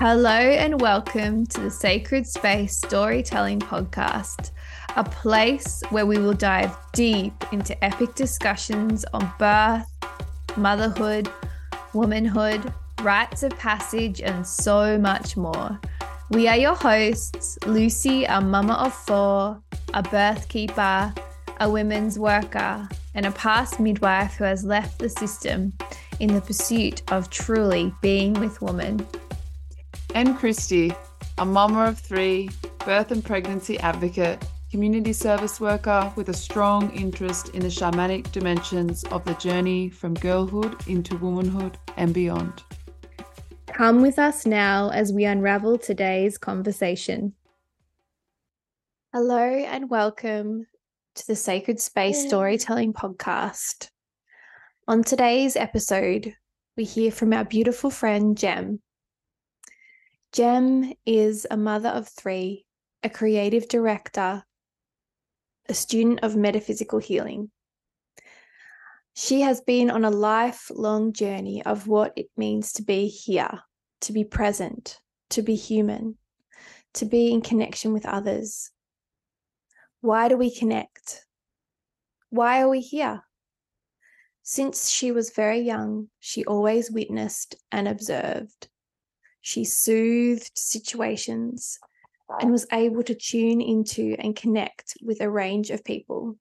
Hello and welcome to the Sacred Space Storytelling Podcast, a place where we will dive deep into epic discussions on birth, motherhood, womanhood, rites of passage, and so much more. We are your hosts Lucy, a mama of four, a birth keeper, a women's worker, and a past midwife who has left the system in the pursuit of truly being with woman and Christy, a mama of three, birth and pregnancy advocate, community service worker with a strong interest in the shamanic dimensions of the journey from girlhood into womanhood and beyond. Come with us now as we unravel today's conversation. Hello and welcome to the Sacred Space Storytelling Podcast. On today's episode, we hear from our beautiful friend Jem, Jem is a mother of three, a creative director, a student of metaphysical healing. She has been on a lifelong journey of what it means to be here, to be present, to be human, to be in connection with others. Why do we connect? Why are we here? Since she was very young, she always witnessed and observed. She soothed situations and was able to tune into and connect with a range of people.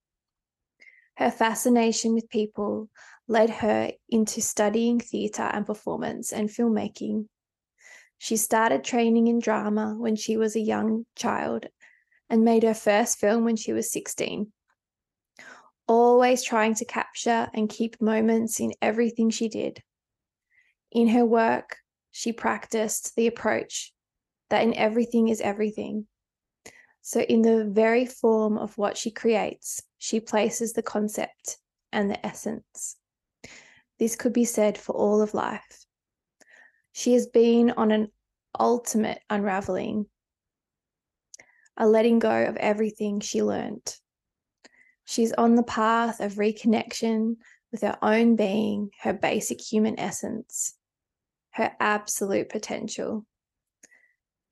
Her fascination with people led her into studying theatre and performance and filmmaking. She started training in drama when she was a young child and made her first film when she was 16. Always trying to capture and keep moments in everything she did. In her work, she practiced the approach that in everything is everything. So, in the very form of what she creates, she places the concept and the essence. This could be said for all of life. She has been on an ultimate unraveling, a letting go of everything she learned. She's on the path of reconnection with her own being, her basic human essence, her absolute potential.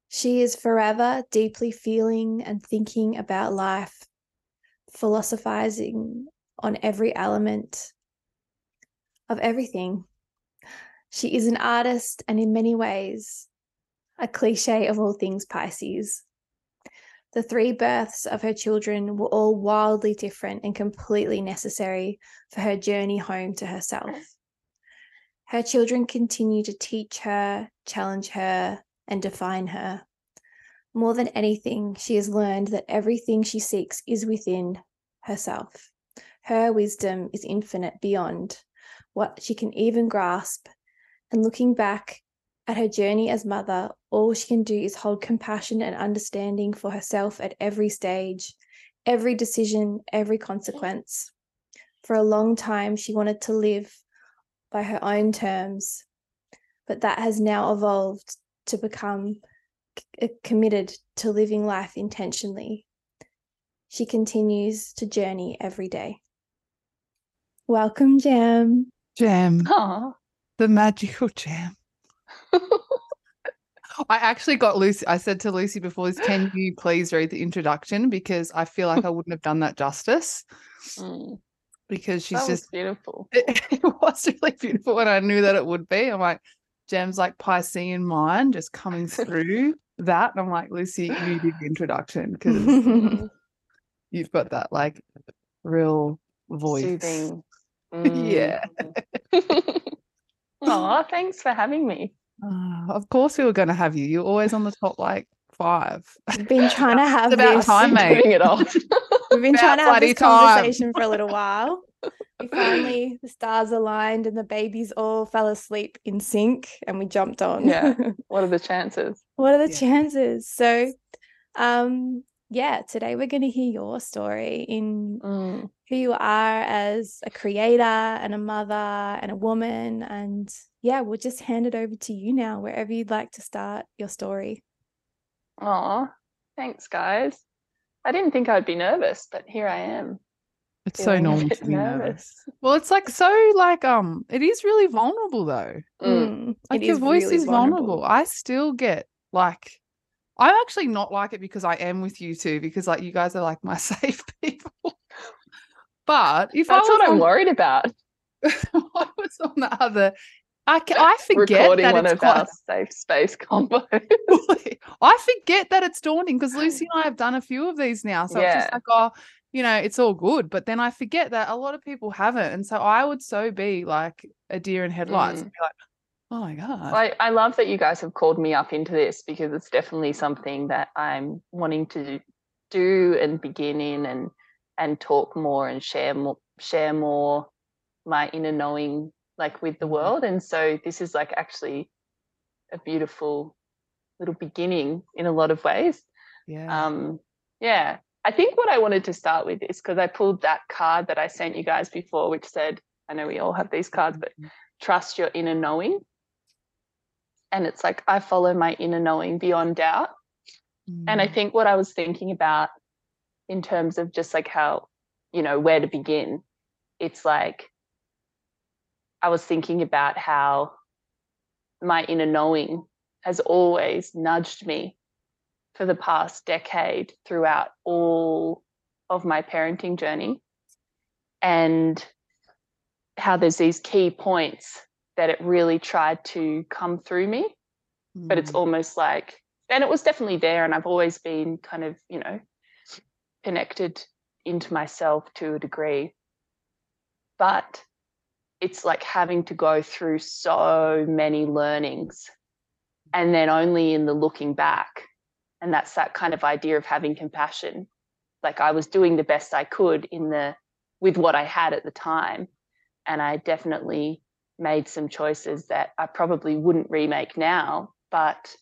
She is forever deeply feeling and thinking about life, philosophizing on every element of everything. She is an artist and, in many ways, a cliche of all things Pisces. The three births of her children were all wildly different and completely necessary for her journey home to herself. Her children continue to teach her, challenge her, and define her. More than anything, she has learned that everything she seeks is within herself. Her wisdom is infinite beyond what she can even grasp. And looking back at her journey as mother, all she can do is hold compassion and understanding for herself at every stage, every decision, every consequence. For a long time, she wanted to live by her own terms, but that has now evolved to become c- committed to living life intentionally. She continues to journey every day. Welcome, Jem. Jem. Aww. The magical jam. I actually got Lucy. I said to Lucy before this, can you please read the introduction? Because I feel like I wouldn't have done that justice. Mm, Because she's that just beautiful. it, it was really beautiful and I knew that it would be. I'm like, Jem's like Piscean mind just coming through that. And I'm like, Lucy, you did the introduction because Mm, you've got that like real voice. Soothing. Yeah. Oh, thanks for having me. Ah, of course we were going to have you. You're always on the top like five. We've been trying to have it's about this. time, mate. Doing it off. We've been trying to have bloody this time. conversation for a little while. We finally, the stars aligned and the babies all fell asleep in sync and we jumped on. Yeah. what are the chances? what are the Yeah. chances? So, um, yeah, today we're going to hear your story in Mm, who you are as a creator and a mother and a woman. And yeah, we'll just hand it over to you now, wherever you'd like to start your story. Aw, thanks, guys. I didn't think I'd be nervous, but here I am. It's so normal to be nervous. Well, it's like so like um it is really vulnerable though. Mm. Like your voice really is vulnerable. I still get like I'm actually not like it because I am with you two because like you guys are like my safe people. but if That's I was what I'm on, worried about. I was on the other, I I forget Recording that one it's of quite, our safe space combos. I forget that it's daunting because Lucy and I have done a few of these now. So it's just like, oh, you know, it's all good. But then I forget that a lot of people haven't. And so I would so be like a deer in headlights Mm. and be like, oh my God. I, I love that you guys have called me up into this because it's definitely something that I'm wanting to do and begin in and and talk more and share more share more my inner knowing like with the Mhm. world. And so this is like actually a beautiful little beginning in a lot of ways. yeah. Um, yeah, I think what I wanted to start with is because I pulled that card that I sent you guys before, which said, I know we all have these cards, but trust your inner knowing. And it's like, I follow my inner knowing beyond doubt. And I Mm. think what I was thinking about in terms of just like how, you know, where to begin, it's like, I was thinking about how my inner knowing has always nudged me for the past decade throughout all of my parenting journey and how there's these key points that it really tried to come through me but it's Mm. almost like and it was definitely there and i've always been kind of you know connected into myself to a degree but it's like having to go through so many learnings and then only in the looking back. And that's that kind of idea of having compassion. Like i was doing the best i could in the with what i had at the time. And i definitely made some choices that i probably wouldn't remake now but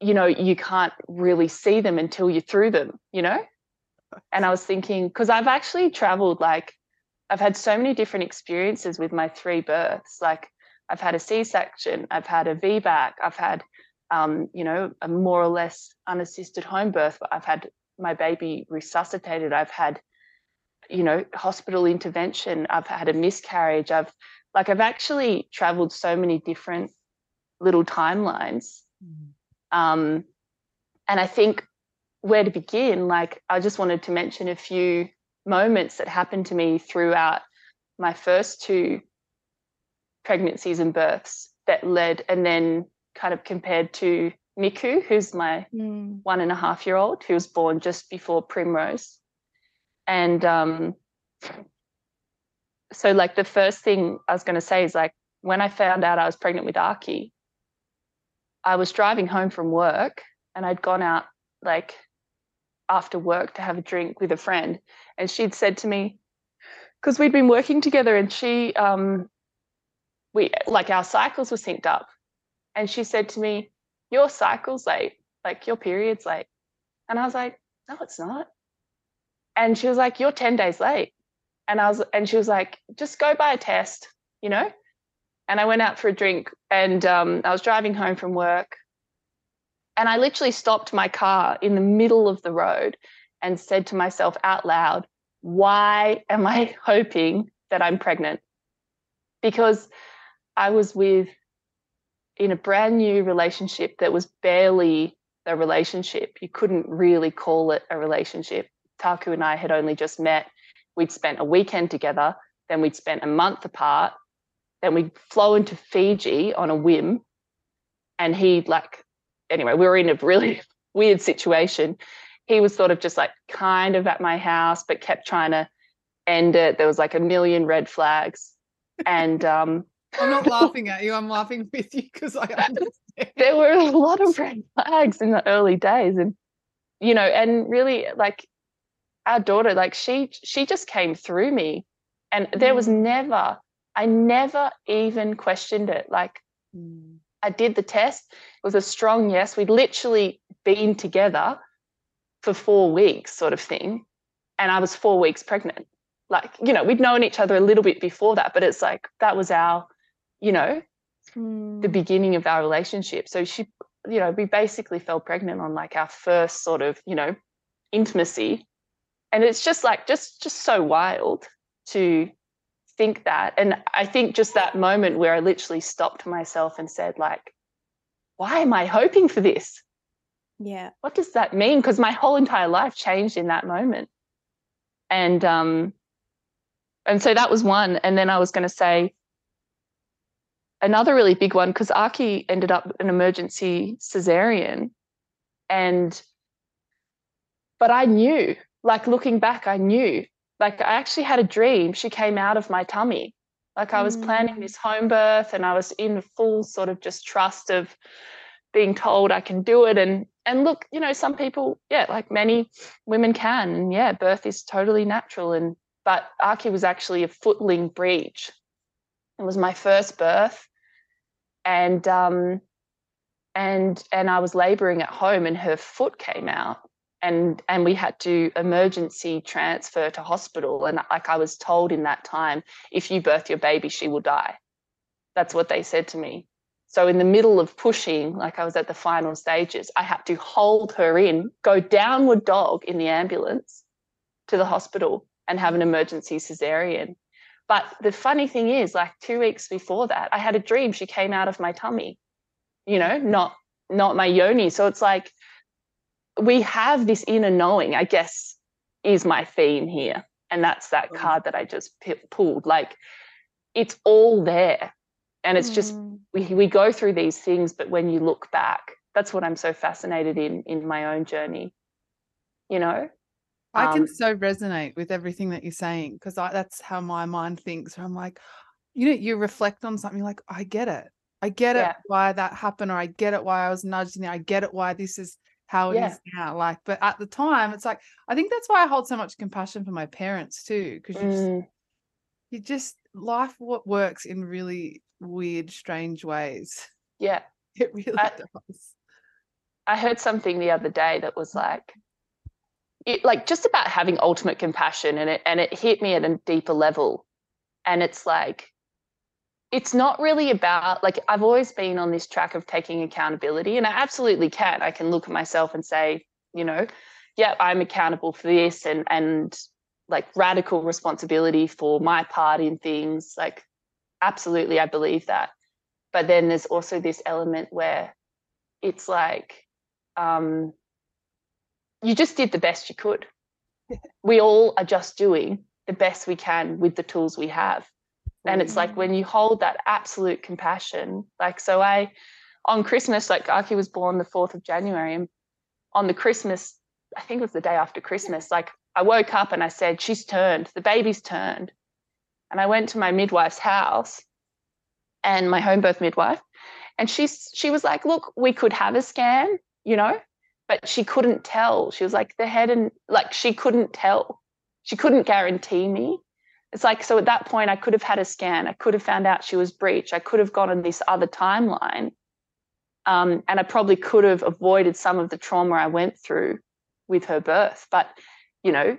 you know you can't really see them until you're through them you know? And i was thinking because i've actually traveled like i've had so many different experiences with my three births. Like i've had a c-section i've had a vbac i've had um, you know a more or less unassisted home birth but i've had my baby resuscitated. I've had you know hospital intervention. I've had a miscarriage. I've like i've actually traveled so many different little timelines. Mm. um, and I think where to begin, like I just wanted to mention a few moments that happened to me throughout my first two pregnancies and births that led, and then kind of compared to Miku, who's my Mm, one and a half year old, who was born just before Primrose. And um, so, like, the first thing I was going to say is like, when I found out I was pregnant with Archie, I was driving home from work and I'd gone out like after work to have a drink with a friend. And she'd said to me, because we'd been working together and she, um, we like our cycles were synced up. And she said to me, Your cycle's late, like your period's late. And I was like, No, it's not. And she was like, You're 10 days late. And I was, and she was like, Just go buy a test, you know? and I went out for a drink and um, I was driving home from work and I literally stopped my car in the middle of the road and said to myself out loud, why am I hoping that I'm pregnant? Because I was with in a brand new relationship that was barely a relationship. You couldn't really call it a relationship. Taku and I had only just met. We'd spent a weekend together, then we'd spent a month apart then we'd flown to Fiji on a whim. And he like, anyway, we were in a really weird situation. He was sort of just like kind of at my house, but kept trying to end it. There was like a million red flags. And um, I'm not laughing at you. I'm laughing with you because I understand. there were a lot of red flags in the early days. And, you know, and really like our daughter, like she she just came through me. And there was Mm. never, I never even questioned it. Like Mm. I did the test. It was a strong yes. We'd literally been together for four weeks, sort of thing. And I was four weeks pregnant. Like, you know, we'd known each other a little bit before that, but it's like that was our, you know, the mm, beginning of our relationship. So she, you know, we basically fell pregnant on like our first sort of, you know, intimacy. and it's just like just just so wild to think that. And i think just that moment where i literally stopped myself and said like why am i hoping for this? Yeah. What does that mean? Because my whole entire life changed in that moment. And um and so that was one. And then i was going to say another really big one because Aki ended up an emergency cesarean. And but I knew like looking back I knew like I actually had a dream. She came out of my tummy. Like I was mm. planning this home birth and I was in full sort of just trust of being told I can do it. And and look you know some people yeah like many women can. And yeah birth is totally natural. And but Aki was actually a footling breech it was my first birth, and um, and and I was labouring at home, and her foot came out, and and we had to emergency transfer to hospital. And like I was told in that time, if you birth your baby, she will die. That's what they said to me. So in the middle of pushing, like I was at the final stages, I had to hold her in, go downward dog in the ambulance to the hospital and have an emergency cesarean. But the funny thing is, like two weeks before that, I had a dream she came out of my tummy, you know, not not my yoni. So it's like we have this inner knowing, I guess, is my theme here. And that's that card that I just p- pulled. Like it's all there. And it's mm. just we we go through these things, but when you look back, that's what I'm so fascinated in in my own journey. You know? I can um, so resonate with everything that you're saying because that's how my mind thinks. I'm like, you know, you reflect on something like, I get it. I get yeah. it why that happened, or I get it why I was nudged, and I get it why this is how it yeah. is now. Like, but at the time, it's like I think that's why I hold so much compassion for my parents too, because you, mm. just, you just life what works in really weird, strange ways. Yeah, it really I, does. I heard something the other day that was like it, like just about having ultimate compassion and it and it hit me at a deeper level and it's like it's not really about like I've always been on this track of taking accountability and I absolutely can I can look at myself and say you know yeah I'm accountable for this and and like radical responsibility for my part in things like absolutely I believe that but then there's also this element where it's like um you just did the best you could. we all are just doing the best we can with the tools we have. And it's like when you hold that absolute compassion, like, so I, on Christmas, like Aki was born the 4th of January, and on the Christmas, I think it was the day after Christmas, like I woke up and I said, She's turned, the baby's turned. And I went to my midwife's house and my home birth midwife, and she's she was like, Look, we could have a scan, you know, but she couldn't tell. She was like the head and like she couldn't tell. She couldn't guarantee me. It's like so at that point I could have had a scan. I could have found out she was breech. I could have gone on this other timeline. Um, and I probably could have avoided some of the trauma I went through with her birth. But you know,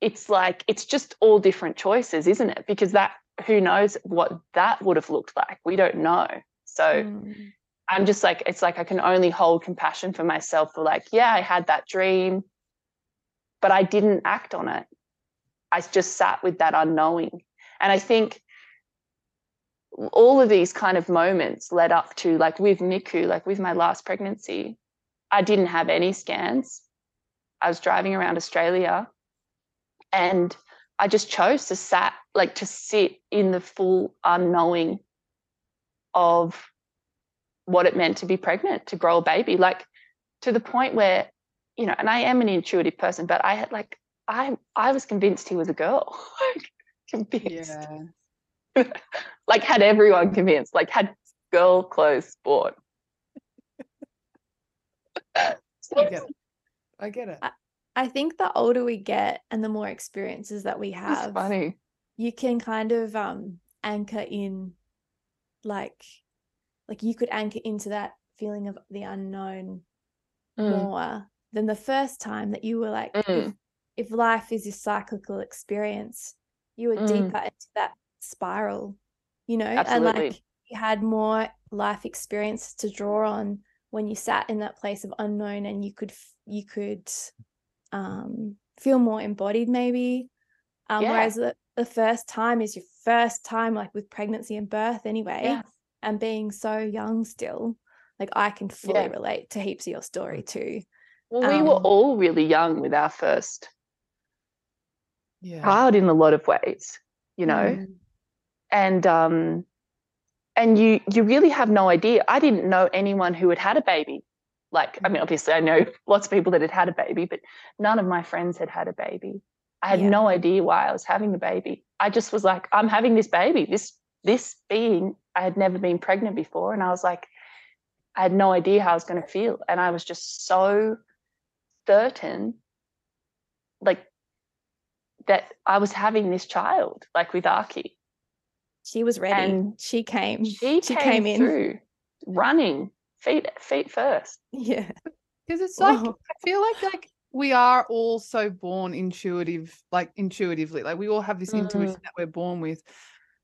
it's like it's just all different choices, isn't it? Because that who knows what that would have looked like? We don't know. So mm. I'm just like, it's like I can only hold compassion for myself for like, yeah, I had that dream, but I didn't act on it. I just sat with that unknowing. And I think all of these kind of moments led up to like with Miku, like with my last pregnancy, I didn't have any scans. I was driving around Australia and I just chose to sat like to sit in the full unknowing of what it meant to be pregnant, to grow a baby, like to the point where, you know, and I am an intuitive person, but I had like, I I was convinced he was a girl. convinced. Yeah. like had everyone convinced, like had girl clothes bought. I get it. I get it. I, I think the older we get and the more experiences that we have, funny. You can kind of um anchor in like like you could anchor into that feeling of the unknown mm. more than the first time that you were like mm. If, if, life is a cyclical experience you were mm. deeper into that spiral you know Absolutely. and like you had more life experience to draw on when you sat in that place of unknown and you could you could um feel more embodied maybe um Yeah. whereas the, the first time is your first time like with pregnancy and birth anyway Yeah. and being so young still like i can fully Yeah. relate to heaps of your story too Well, we were Um, all really young with our first Yeah. child in a lot of ways, you know, Mm. and um, and you you really have no idea. I didn't know anyone who had had a baby. Like, I mean, obviously, I know lots of people that had had a baby, but none of my friends had had a baby. I had Yeah. no idea why I was having the baby. I just was like, I'm having this baby. This this being, I had never been pregnant before, and I was like, I had no idea how I was going to feel, and I was just so certain, like that I was having this child, like with Archie. she was ready And she came She, came, in through running feet feet first. yeah Because it's like Wow. I feel like like we are all so born intuitive, like intuitively. Like we all have this Mm. intuition that we're born with.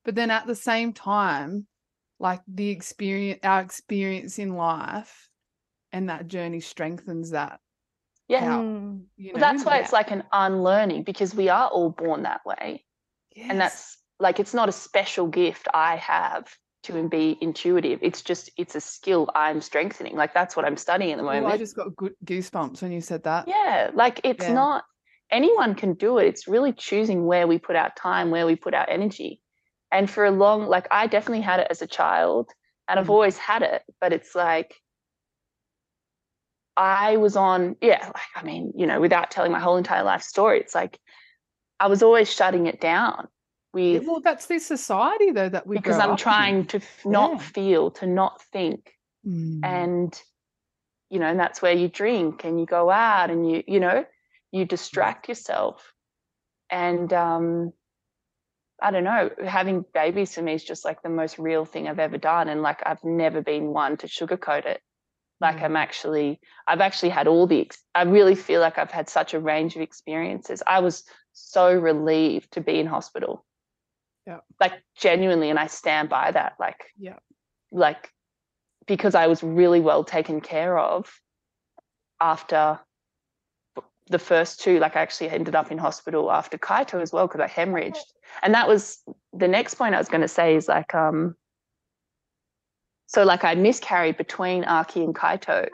But then at the same time, like the experience our experience in life and that journey strengthens that. Yeah. How? Mm. You Well, that's why it's like an unlearning because we are all born that way. And that's like it's not a special gift I have to be intuitive. It's just it's a skill I'm strengthening. Like that's what I'm studying at the Ooh, moment. I just got good goosebumps when you said that. Yeah, like it's Yeah. not anyone can do it. It's really choosing where we put our time, where we put our energy. And for a long, like I definitely had it as a child and I've Mm. always had it, but it's like I was on, yeah, like I mean, you know, without telling my whole entire life story, it's like I was always shutting it down with Well, that's the society though that we because I'm up in. trying to not Yeah. feel, to not think Mm. and you know and that's where you drink and you go out and you you know you distract yourself and um i don't know having babies for me is just like the most real thing i've ever done and like i've never been one to sugarcoat it like Mm. i'm actually i've actually had all the i really feel like i've had such a range of experiences i was so relieved to be in hospital Yeah. like genuinely and i stand by that like Yeah. like because I was really well taken care of after the first two. Like I actually ended up in hospital after Kaito as well because I hemorrhaged. And that was the next point I was going to say is like, um, so like I miscarried between Aki and Kaito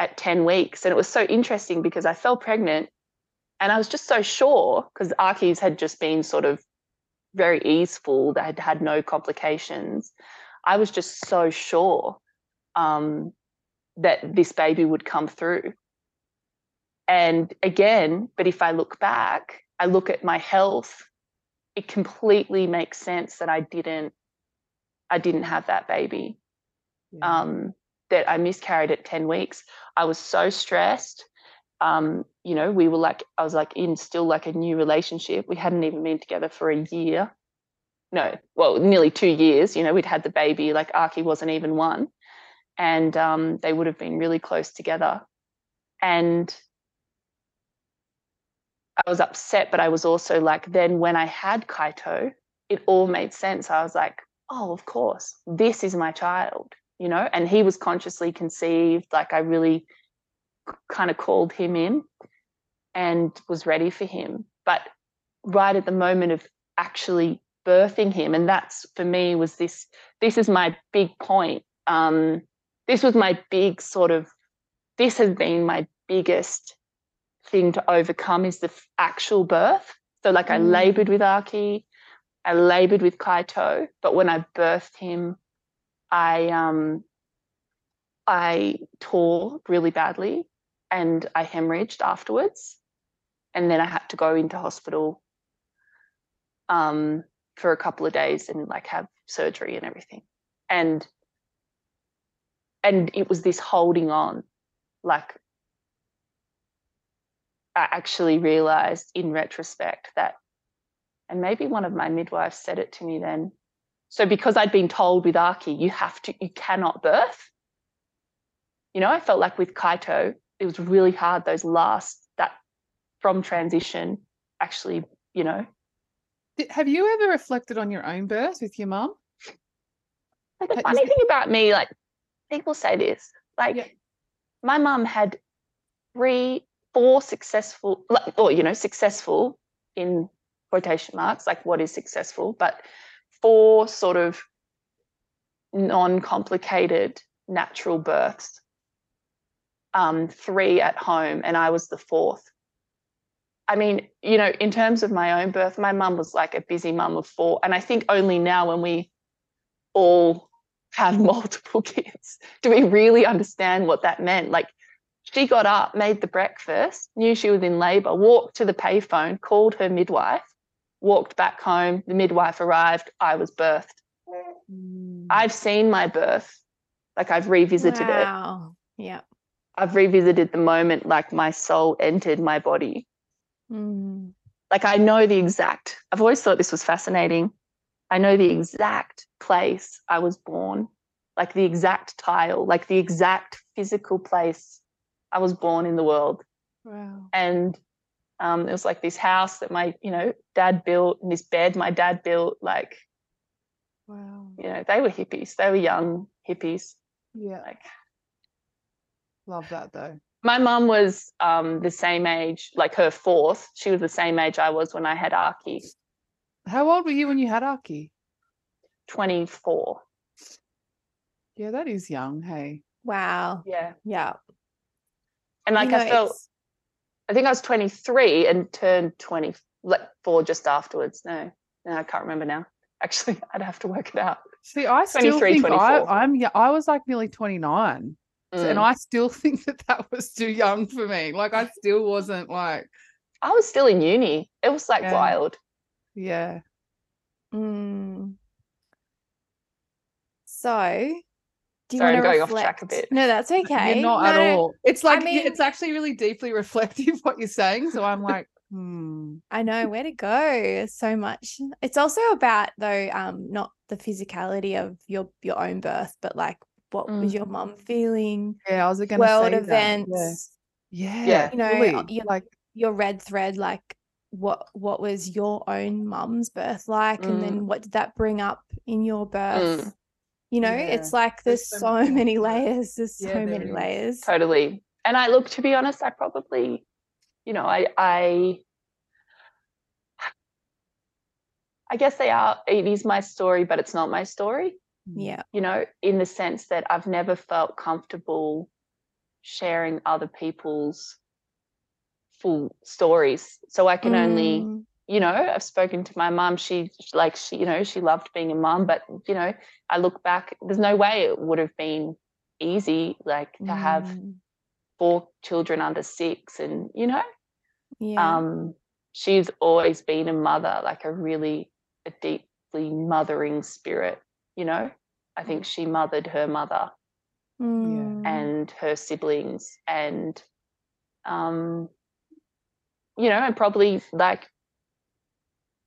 at 10 weeks. And it was so interesting because I fell pregnant and I was just so sure because Aki's had just been sort of very easeful, they had had no complications. I was just so sure um, that this baby would come through. And again, but if I look back, I look at my health, it completely makes sense that I didn't I didn't have that baby. Yeah. Um, that I miscarried at 10 weeks. I was so stressed. Um, you know, we were like, I was like in still like a new relationship. We hadn't even been together for a year. No, well, nearly two years. You know, we'd had the baby, like Archie wasn't even one. And um, they would have been really close together. And I was upset, but I was also like, then when I had Kaito, it all made sense. I was like, oh, of course, this is my child, you know? And he was consciously conceived. Like I really kind of called him in and was ready for him. But right at the moment of actually birthing him, and that's for me was this, this is my big point. Um, this was my big sort of, this has been my biggest thing to overcome is the actual birth. So like I Mm. labored with Archie, I labored with Kaito, but when I birthed him, I um I tore really badly and I hemorrhaged afterwards. And then I had to go into hospital um for a couple of days and like have surgery and everything. And and it was this holding on like I actually realized in retrospect that, and maybe one of my midwives said it to me then. So because I'd been told with Archie, you have to, you cannot birth. You know, I felt like with Kaito, it was really hard those last that from transition, actually, you know. Have you ever reflected on your own birth with your mum? Like the funny thing about me, like people say this, like Yeah. my mum had three four successful, like, or you know, successful in quotation marks, like what is successful, but four sort of non-complicated natural births. Um, three at home, and I was the fourth. I mean, you know, in terms of my own birth, my mum was like a busy mum of four. And I think only now when we all have multiple kids do we really understand what that meant. Like she got up, made the breakfast, knew she was in labor, walked to the payphone, called her midwife, walked back home. The midwife arrived. I was birthed. Mm. I've seen my birth. Like I've revisited it. wow. Yeah. I've revisited the moment like my soul entered my body. Mm. Like I know the exact, I've always thought this was fascinating. I know the exact place I was born, like the exact tile, like the exact physical place I was born in the world. Wow. And um, it was like this house that my, you know, dad built and this bed my dad built. Like, Wow. you know, they were hippies. They were young hippies. Yeah. Like Love that though. my mum was um, the same age, like her fourth. She was the same age I was when I had Archie, How old were you when you had Archie? 24. Yeah, that is young. Hey. Wow. Yeah. Yeah. And like You I felt, it's- I think I was 23 and turned 24 just afterwards. No, no, I can't remember now. Actually, I'd have to work it out. See, I still 23, think I, 24. I'm yeah, I was like nearly 29. So- and Mm. I still think that that was too young for me. Like I still wasn't like, I was still in uni. It was like Yeah. wild. yeah. Mm. So, do you Sorry, want I'm to going off track a bit. No, that's okay. You're not No, at all. It's like yeah, mean- it's actually really deeply reflective what you're saying. So I'm like, hmm. I know where to go so much. It's also about though, um, not the physicality of your your own birth, but like what was Mm. your mom feeling? Yeah, I was gonna World say that. events, Yeah. Yeah. you know, fully. your- like your red thread, like what what was your own mum's birth like, and Mm. then what did that bring up in your birth? You know, Yeah. it's like there's, There's so so many layers. There's Yeah, so there many is. layers. Totally. And I look, to be honest, I probably, you know, I, I, I guess they are, it is my story, but it's not my story, Yeah. you know, in the sense that I've never felt comfortable sharing other people's full stories. So I can only, Mm, you know, I've spoken to my mum. She like she, you know, she loved being a mum, but you know, I look back, there's no way it would have been easy, like to have mm, four children under six, and you know, yeah. um, she's always been a mother, like a really a deeply mothering spirit. You know, I think she mothered her mother Mm, and her siblings and um you know and probably like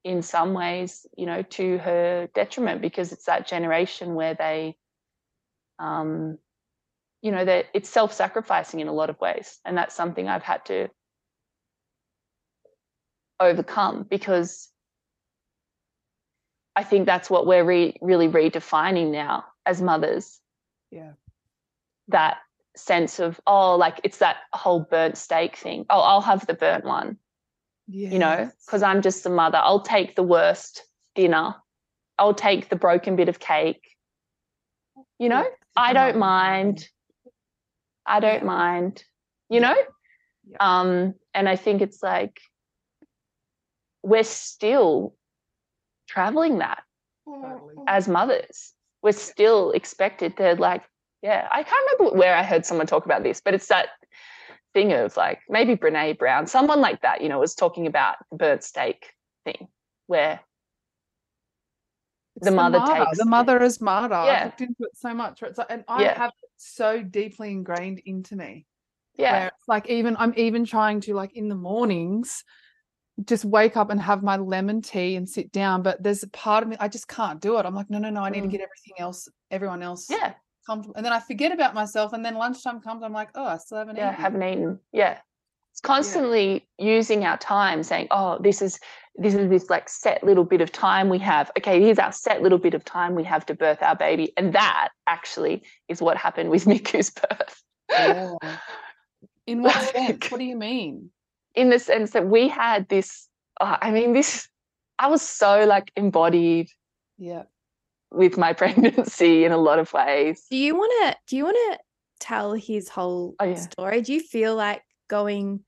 in some ways you know to her detriment because it's that generation where they um you know that it's self-sacrificing in a lot of ways. And that's something i've had to overcome because i think that's what we're re- really redefining now as mothers. Yeah. that sense of oh like it's that whole burnt steak thing. Oh i'll have the burnt one Yeah. you know because i'm just a mother. I'll take the worst dinner. I'll take the broken bit of cake. You know? I don't mind. I don't Yeah. mind. You Yeah. know? Yeah. um and i think it's like we're still traveling that Totally. as mothers. We're still expected to like yeah i can't remember where i heard someone talk about this but it's that thing of like maybe Brené Brown someone like that you know was talking about the burnt steak thing where It's the mother takes the mother is martyr. Yeah. I've looked into it so much. It's like, and I Yeah. have it so deeply ingrained into me. yeah it's like even I'm even trying to like in the mornings just wake up and have my lemon tea and sit down. But there's a part of me I just can't do it. I'm like, no, no, no, I need to Mm. get everything else, everyone else yeah comfortable. And then I forget about myself. And then lunchtime comes, I'm like, oh, I still haven't yeah eaten. haven't eaten yeah it's constantly using our time saying oh this is this is this like set little bit of time we have okay here's our set little bit of time we have to birth our baby and that actually is what happened with miku's birth Yeah. In what sense? What do you mean? In the sense that we had this, uh, I mean, this, I was so like embodied Yeah. With my pregnancy in a lot of ways. Do you want to? Do you want to tell his whole Oh, yeah. story? Do you feel like going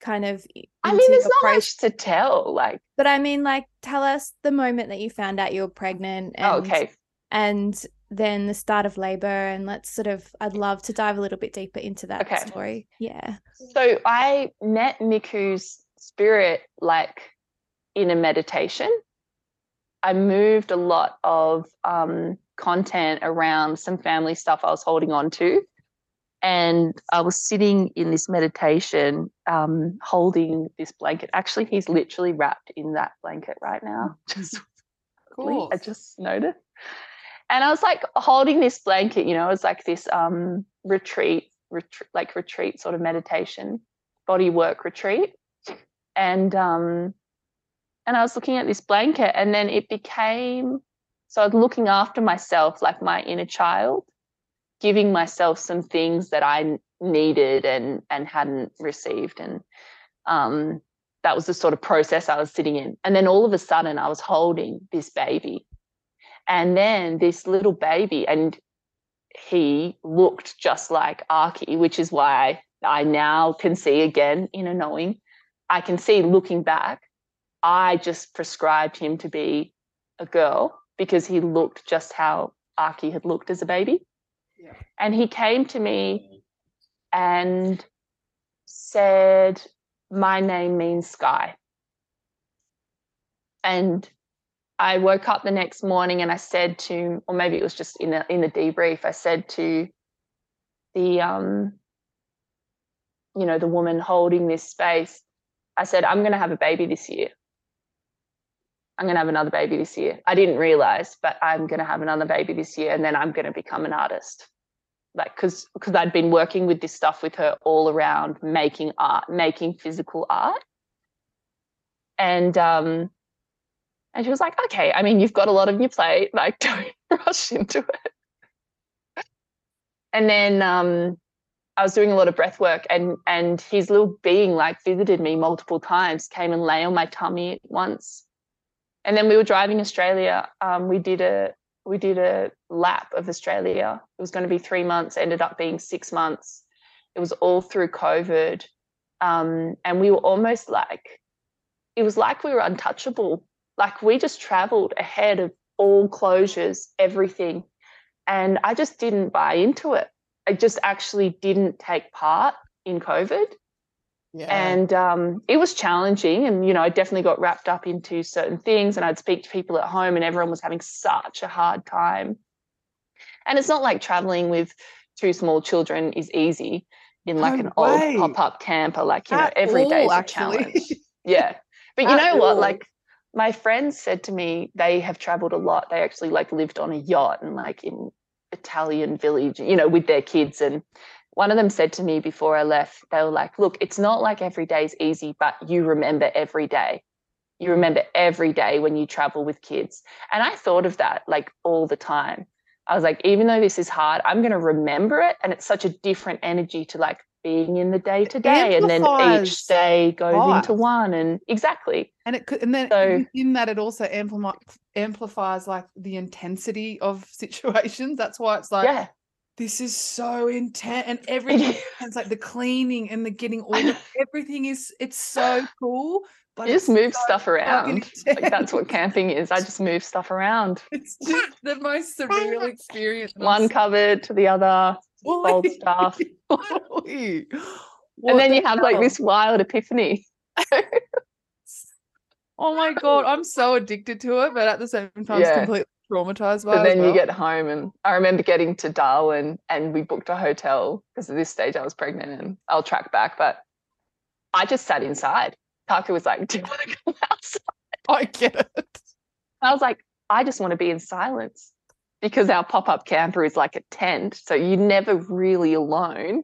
kind of? i- mean, there's not much to tell. Like, But I mean, like, tell us the moment that you found out you were pregnant. Oh, and, oh, okay, And then the start of labor, and let's sort of. I'd love to dive a little bit deeper into that Okay. story. Yeah. So I met Miku's spirit like in a meditation. I moved a lot of um, content around some family stuff I was holding on to. And I was sitting in this meditation, um, holding this blanket. Actually, he's literally wrapped in that blanket right now. Just Cool. I just noticed. And I was like holding this blanket, you know, it was like this um retreat, retreat like retreat sort of meditation, body work retreat. And um and I was looking at this blanket and then it became so I was looking after myself like my inner child, giving myself some things that I needed and and hadn't received. And um that was the sort of process I was sitting in. And then all of a sudden, I was holding this baby. And then this little baby, and he looked just like Archie, which is why I now can see again in a knowing. I can see looking back, I just prescribed him to be a girl because he looked just how Archie had looked as a baby. Yeah. And he came to me and said, My name means sky. And I woke up the next morning and I said to, or maybe it was just in the in the debrief, I said to the um, you know, the woman holding this space, I said, I'm gonna have a baby this year. I'm gonna have another baby this year. I didn't realize, but I'm gonna have another baby this year, and then I'm gonna become an artist like because because I'd been working with this stuff with her all around making art, making physical art. And um and she was like, okay, I mean, you've got a lot on your plate, like don't rush into it. And then um I was doing a lot of breath work and and his little being like visited me multiple times, came and lay on my tummy once. And then we were driving Australia. Um, we did a we did a lap of Australia. It was going to be three months, ended up being six months. It was all through COVID. Um, and we were almost like, it was like we were untouchable. Like we just traveled ahead of all closures, everything. And I just didn't buy into it. I just actually didn't take part in COVID Yeah. and um, it was challenging and you know i definitely got wrapped up into certain things and i'd speak to people at home and everyone was having such a hard time and it's not like traveling with two small children is easy in like No an old pop-up camper like you know At every day is a actually. challenge yeah but you At know what all. like my friends said to me they have traveled a lot they actually like lived on a yacht and like in italian village you know with their kids and one of them said to me before I left, they were like, look, it's not like every day is easy, but you remember every day. You remember every day when you travel with kids. And I thought of that like all the time. I was like, even though this is hard, I'm going to remember it. And it's such a different energy to like being in the day to day. And then each day goes into one. And exactly. and it could and then So- in that it also amplify, amplifies like the intensity of situations that's why it's like yeah. This is so intense and everything it's like the cleaning and the getting all the, everything is it's so cool but You just move so stuff around. Like that's what camping is. I just move stuff around. it's just the most surreal experience One cupboard to the other, fold Oi, stuff. and then the you have like this wild epiphany. oh my god i'm so addicted to it but at the same time Yeah. completely traumatized by But then you get home, and I remember getting to Darwin, and we booked a hotel because at this stage I was pregnant, and I'll track back. But I just sat inside. Taka was like, "Do you want to come outside?" i get it I was like, "I just want to be in silence," because our pop-up camper is like a tent, so you're never really alone.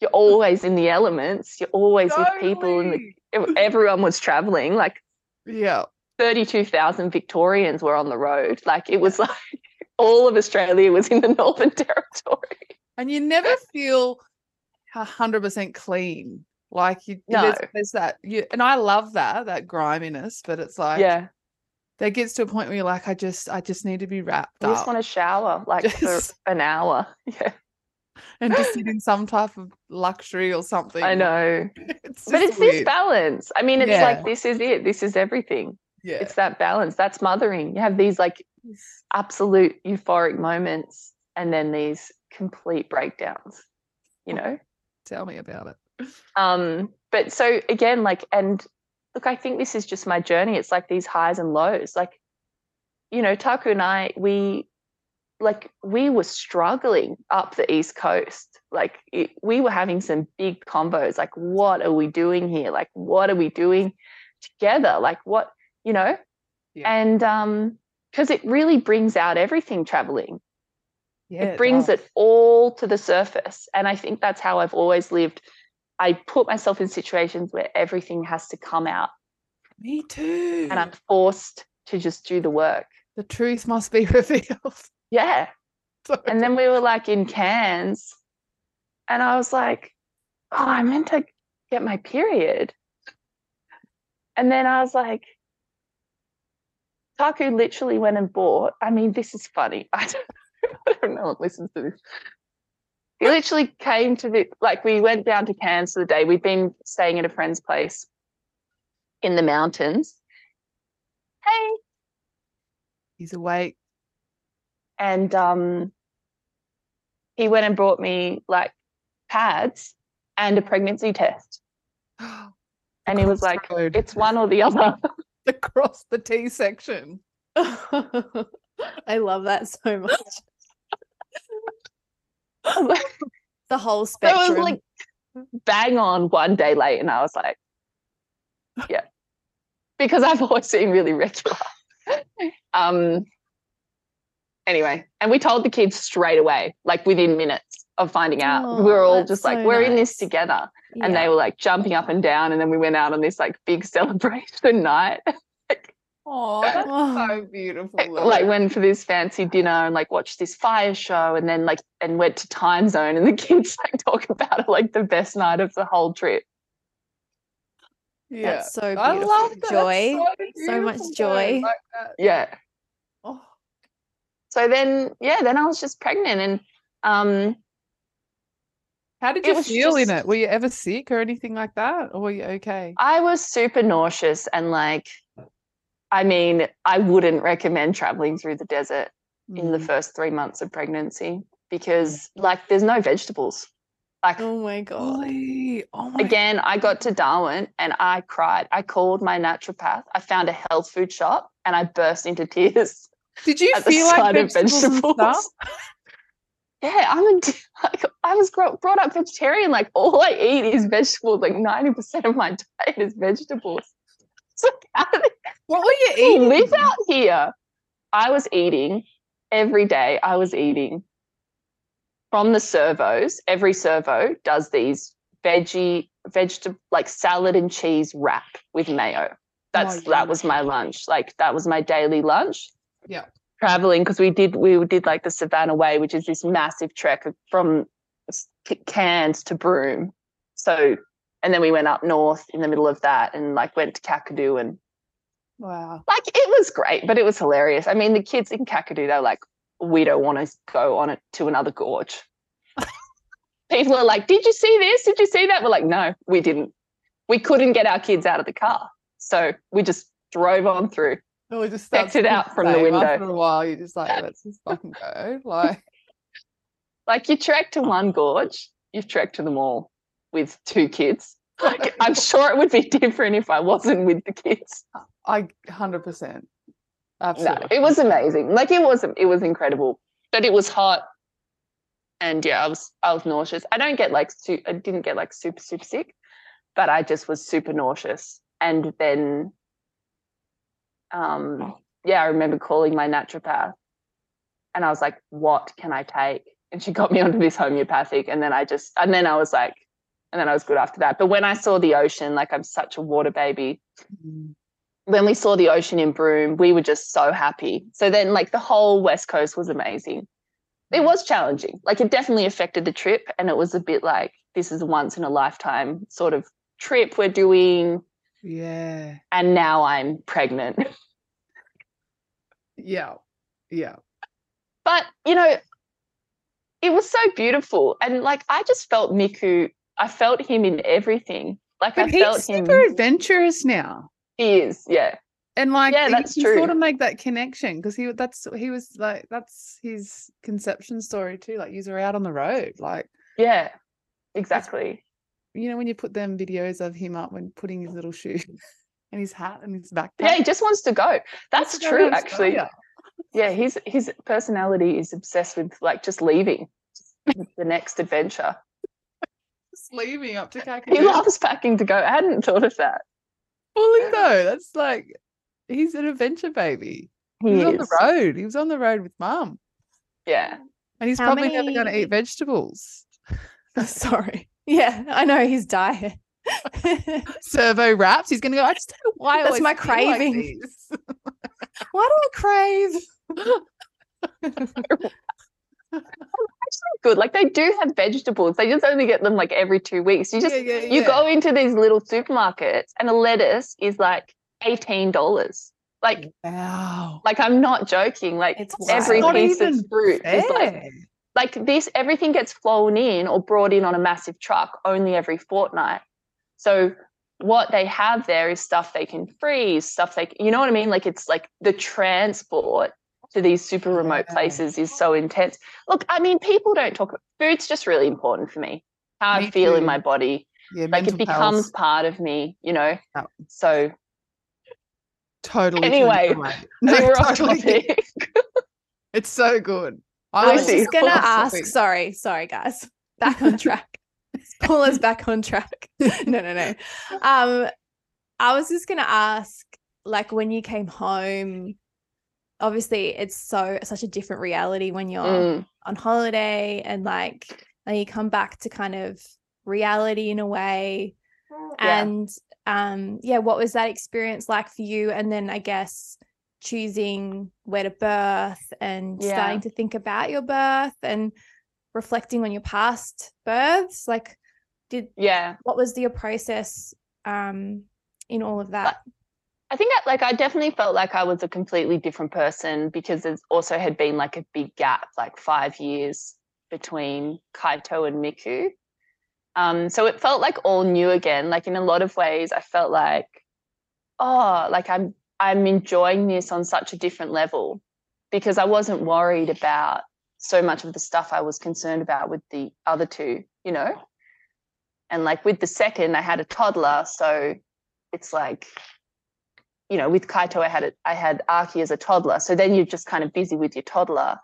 You're always in the elements. You're always with people, and Totally. everyone was traveling. Like yeah 32,000 Victorians were on the road. Like it was like all of Australia was in the Northern Territory. and you never feel hundred percent clean. Like you, No. there's, there's that. You and I love that that griminess, but it's like yeah. that gets to a point where you're like, I just, I just need to be wrapped up. I just want to shower like Just- for an hour. Yeah. and just sit in some type of luxury or something. I know. It's But it's this balance. I mean, it's Yeah. like this is it. This is everything. Yeah. It's that balance. That's mothering. You have these like absolute euphoric moments and then these complete breakdowns, you know? Tell me about it. Um, but so again, like, and look, I think this is just my journey. It's like these highs and lows. Like, you know, Taku and I, we like we were struggling up the east coast. Like it, we were having some big combos. Like, what are we doing here? Like, what are we doing together? Like, what you know? Yeah. And um, because it really brings out everything traveling Yeah, it brings does. it all to the surface and i think that's how i've always lived i put myself in situations where everything has to come out Me too. and i'm forced to just do the work the truth must be revealed. yeah and then we were like in Cairns and i was like oh i meant to get my period and then i was like taku literally went and bought i mean this is funny. I don't, I don't know what listens to this. He literally came to the like we went down to Cairns for the day. We'd been staying at a friend's place in the mountains. Hey. He's awake. and um he went and brought me like pads and a pregnancy test. And he was like it's one or the other across the T section. I love that so much. The whole so it was spectrum. like bang on one day late and i was like yeah because i've always been really regular um anyway and we told the kids straight away like within minutes of finding out we were Oh, all that's just like so we're in this nice. together and they were like jumping up and down and then we went out on this like big celebration night Oh, that's Oh. so beautiful. like went for this fancy dinner and like watched this fire show and then like and went to Timezone and the kids like talk about it like the best night of the whole trip yeah. That's so I beautiful. love that. That's Joy. so, So much joy. like yeah Oh, so then yeah then i was just pregnant and um how did you feel in it? Were you ever sick or anything like that? Or were you okay? i was super nauseous and like i mean i wouldn't recommend traveling through the desert in the Mm. first three months of pregnancy because like there's no vegetables like Oh my god. Oh my Again, I got to Darwin and I cried. I called my naturopath. I found a health food shop and I burst into tears Did you feel like vegetables, vegetables. Yeah, I'm a, like, I was grow, brought up vegetarian. Like all I eat is vegetables. Like 90% of my diet is vegetables. Like, how do What were you eating? live out here? I was eating every day. I was eating from the servos. Every servo does these veggie, vegetable, like salad and cheese wrap with mayo. That's yeah. that was my lunch. Like that was my daily lunch. Yeah. Traveling because we did we did like the Savannah Way, which is this massive trek from Cairns to Broome. So and then we went up north in the middle of that and like went to Kakadu and Wow. like it was great, but it was hilarious. I mean, the kids in Kakadu, they're like, we don't want to go on it to another gorge. People are like, did you see this? Did you see that? We're like, no, we didn't. We couldn't get our kids out of the car. So we just drove on through. No, it just starts it out from the window. After a while, you're just like, let's just fucking go. Like, Like you trek to one gorge, you've trekked to them all with two kids. Like I'm sure it would be different if I wasn't with the kids. I hundred percent. No, Absolutely. it was amazing. Like it was it was incredible. But it was hot. And yeah, I was I was nauseous. I don't get like su- I didn't get like super super sick, but I just was super nauseous. And then um yeah, I remember calling my naturopath and I was like, "What can I take?" And she got me onto this homeopathic and then I just and then I was like and then I was good after that. But when I saw the ocean, like I'm such a water baby, Mm. when we saw the ocean in Broome, we were just so happy. So then, like, the whole West Coast was amazing. It was challenging. Like, it definitely affected the trip. And it was a bit like, this is a once in a lifetime sort of trip we're doing. Yeah. And now I'm pregnant. Yeah. Yeah. But, you know, it was so beautiful. And like, I just felt Miku, I felt him in everything. Like, But I he's felt him. super adventurous now. He is, yeah. And like Yeah, that's sort true. of make that connection because he that's he was like that's his conception story too. Like you were out on the road. Like, Yeah, exactly. You know, when you put them videos of him up when putting his little shoe mm. and his hat and his backpack. Yeah, he just wants to go. That's wants to go true, around actually. Australia. Yeah, his his personality is obsessed with like just leaving the next adventure. Just leaving up to packing. He loves packing to go. I hadn't thought of that. Fully though. That's like he's an adventure baby. He, He was on the road. He was on the road with mum. Yeah. And he's How probably never going to eat vegetables. Sorry. Yeah, I know his diet. Servo wraps. He's going to go, I just don't know why That's my feel like craving." Why do I crave? Actually good. Like they do have vegetables. They just only get them like every two weeks. You just Yeah, yeah, you go into these little supermarkets and a lettuce is like eighteen dollars. Like Wow. like I'm not joking. Like It's every wild. Not piece of even fruit is like Fair. Like this everything gets flown in or brought in on a massive truck only every fortnight so what they have there is stuff they can freeze stuff they you know what i mean like it's like the transport to these super remote places is so intense look i mean people don't talk about food's just really important for me how Me i feel in my body Yeah, like it becomes health. part of me you know Yeah. so totally. Anyway, No, think we're off totally. It's so good. I was just gonna ask. Sorry, sorry, guys. Back on track. Pull us back on track. no, no, no. Um, I was just gonna ask, like, when you came home. Obviously, it's so such a different reality when you're Mm, on holiday and like then you come back to kind of reality in a way Yeah. and um yeah what was that experience like for you and then i guess choosing where to birth and Yeah. starting to think about your birth and reflecting on your past births like did yeah what was your process um in all of that I think I, like I definitely felt like I was a completely different person because there's also had been like a big gap, like five years between Kaito and Miku. Um, so it felt like all new again. Like in a lot of ways, I felt like, oh, like I'm I'm enjoying this on such a different level because I wasn't worried about so much of the stuff I was concerned about with the other two, you know. And like with the second, I had a toddler, so it's like you know, with Kaito, I had it, I had Aki as a toddler. So then you're just kind of busy with your toddler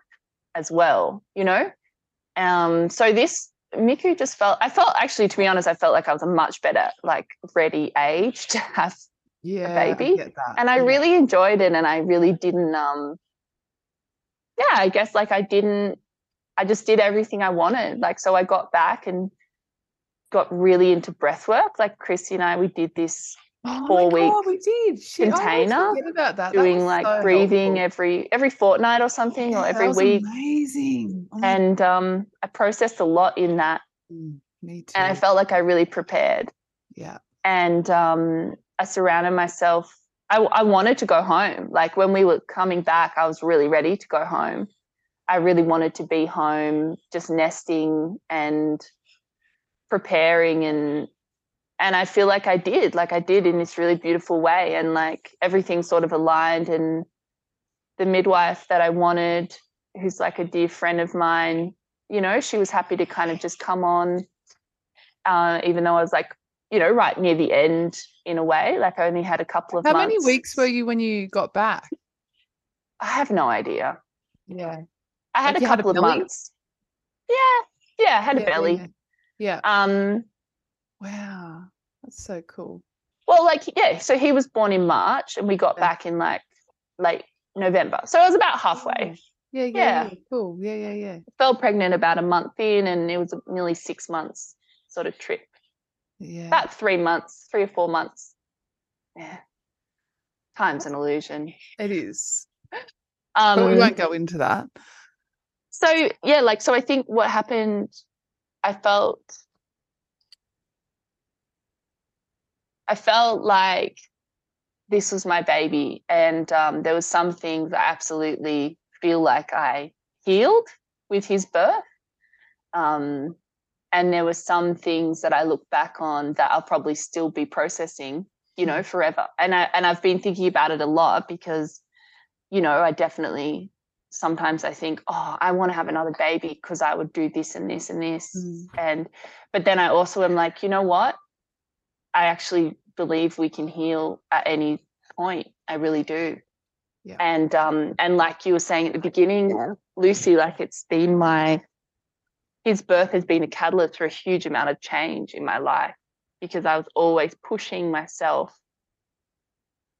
as well, you know? Um, so this Miku just felt I felt actually to be honest, I felt like I was a much better, like ready age to have Yeah, I baby. that. and I Yeah. really enjoyed it and I really didn't um yeah, I guess like I didn't I just did everything I wanted. Like so I got back and got really into breath work. Like Christy and I we did this Oh four my God, we did. Shit, I container, that. That doing was like so breathing helpful. every every fortnight or something Yeah, or that every was week Amazing. Oh and um i processed a lot in that Mm, Me too. and i felt like i really prepared yeah. and um i surrounded myself I, I wanted to go home. Like when we were coming back i was really ready to go home. I really wanted to be home just nesting and preparing and and i feel like i did like i did in this really beautiful way. And like everything sort of aligned. And the midwife that i wanted who's like a dear friend of mine you know she was happy to kind of just come on uh, even though i was like you know right near the end in a way like i only had a couple of How months many weeks were you when you got back? i have no idea Yeah. i had Like a you had a couple of belly? months yeah yeah i had a Yeah, yeah, belly Yeah. yeah. um Wow. That's so cool. Well, like, yeah, so he was born in March and we got Yeah. back in like late November. So I was about halfway. Yeah, yeah, Yeah. yeah. Cool. Yeah, yeah, yeah. Fell pregnant about a month in and it was a nearly six months sort of trip. Yeah. About three months, three or four months. Yeah. Time's an illusion. it is. Um, But we won't go into that. so yeah, like, so I think what happened, I felt I felt like this was my baby. And um, there was some things I absolutely feel like I healed with his birth. Um, and there were some things that I look back on that I'll probably still be processing, you know, mm. forever. And I and I've been thinking about it a lot because, you know, I definitely sometimes I think, oh, I want to have another baby because I would do this and this and this. Mm. And but then I also am like, you know what? I actually believe we can heal at any point. I really do. Yeah. And um and like you were saying at the beginning, Lucy, like it's been my his birth has been a catalyst for a huge amount of change in my life because I was always pushing myself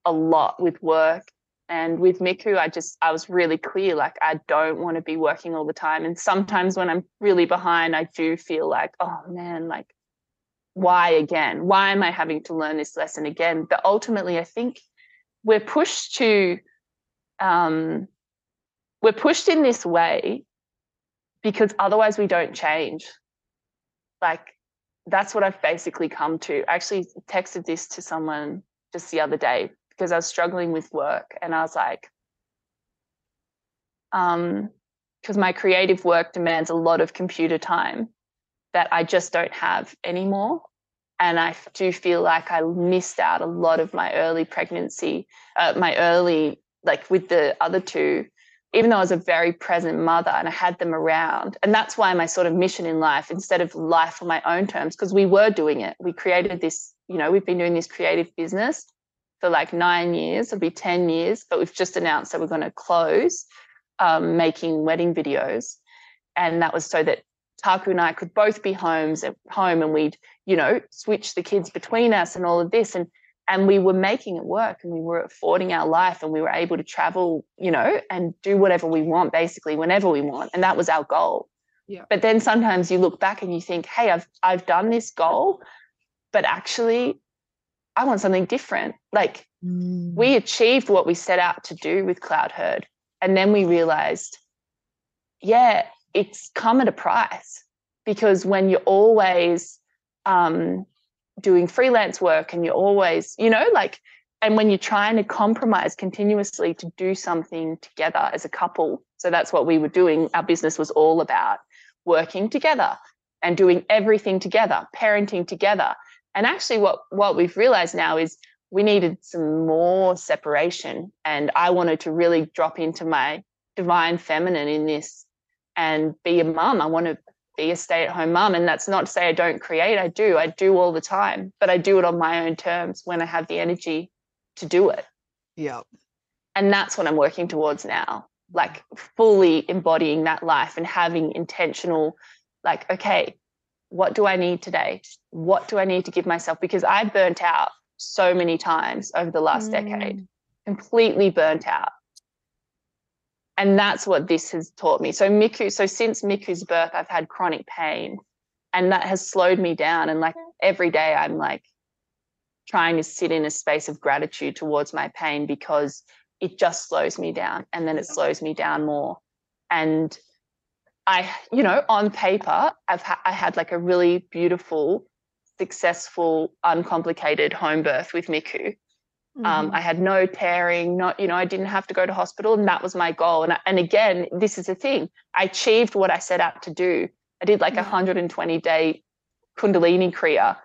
a lot with work. And with Miku, I just, I was really clear like, I don't want to be working all the time. And sometimes when I'm really behind, I do feel like, oh man, like, why again? Why am I having to learn this lesson again? But ultimately, I think we're pushed to, um, we're pushed in this way because otherwise we don't change. Like that's what I've basically come to. I actually texted this to someone just the other day because I was struggling with work and I was like, um, because my creative work demands a lot of computer time that I just don't have anymore. And I do feel like I missed out a lot of my early pregnancy, uh, my early, like with the other two, even though I was a very present mother and I had them around. And that's why my sort of mission in life, instead of life on my own terms, because we were doing it. We created this, you know, we've been doing this creative business for like nine years, it'll be 10 years, but we've just announced that we're going to close um, making wedding videos. And that was so that Taku and I could both be homes at home and we'd, you know, switch the kids between us and all of this. And and we were making it work and we were affording our life and we were able to travel you know and do whatever we want basically whenever we want and that was our goal yeah. but then sometimes you look back and you think hey i've i've done this goal but actually i want something different like mm. we achieved what we set out to do with cloud herd and then we realized yeah it's come at a price because when you're always um, doing freelance work and you're always, you know, like, and when you're trying to compromise continuously to do something together as a couple. So that's what we were doing. Our business was all about working together and doing everything together, parenting together. And actually, what, what we've realized now is we needed some more separation. And I wanted to really drop into my divine feminine in this and be a mum. I want to be a stay at home mum. And that's not to say I don't create, I do, I do all the time, but I do it on my own terms when I have the energy to do it. Yeah. And that's what I'm working towards now, like fully embodying that life and having intentional, like, okay, what do I need today? What do I need to give myself? Because I burnt out so many times over the last mm. decade, completely burnt out and that's what this has taught me. So miku so since miku's birth i've had chronic pain and that has slowed me down. And like every day i'm like trying to sit in a space of gratitude towards my pain because it just slows me down and then it slows me down more. And i you know on paper i've ha- i had like a really beautiful successful uncomplicated home birth with miku mm-hmm. Um, I had no tearing, not, you know, I didn't have to go to hospital. And that was my goal. And, and again, this is the thing I achieved what I set out to do. I did like a 120 day Kundalini Kriya,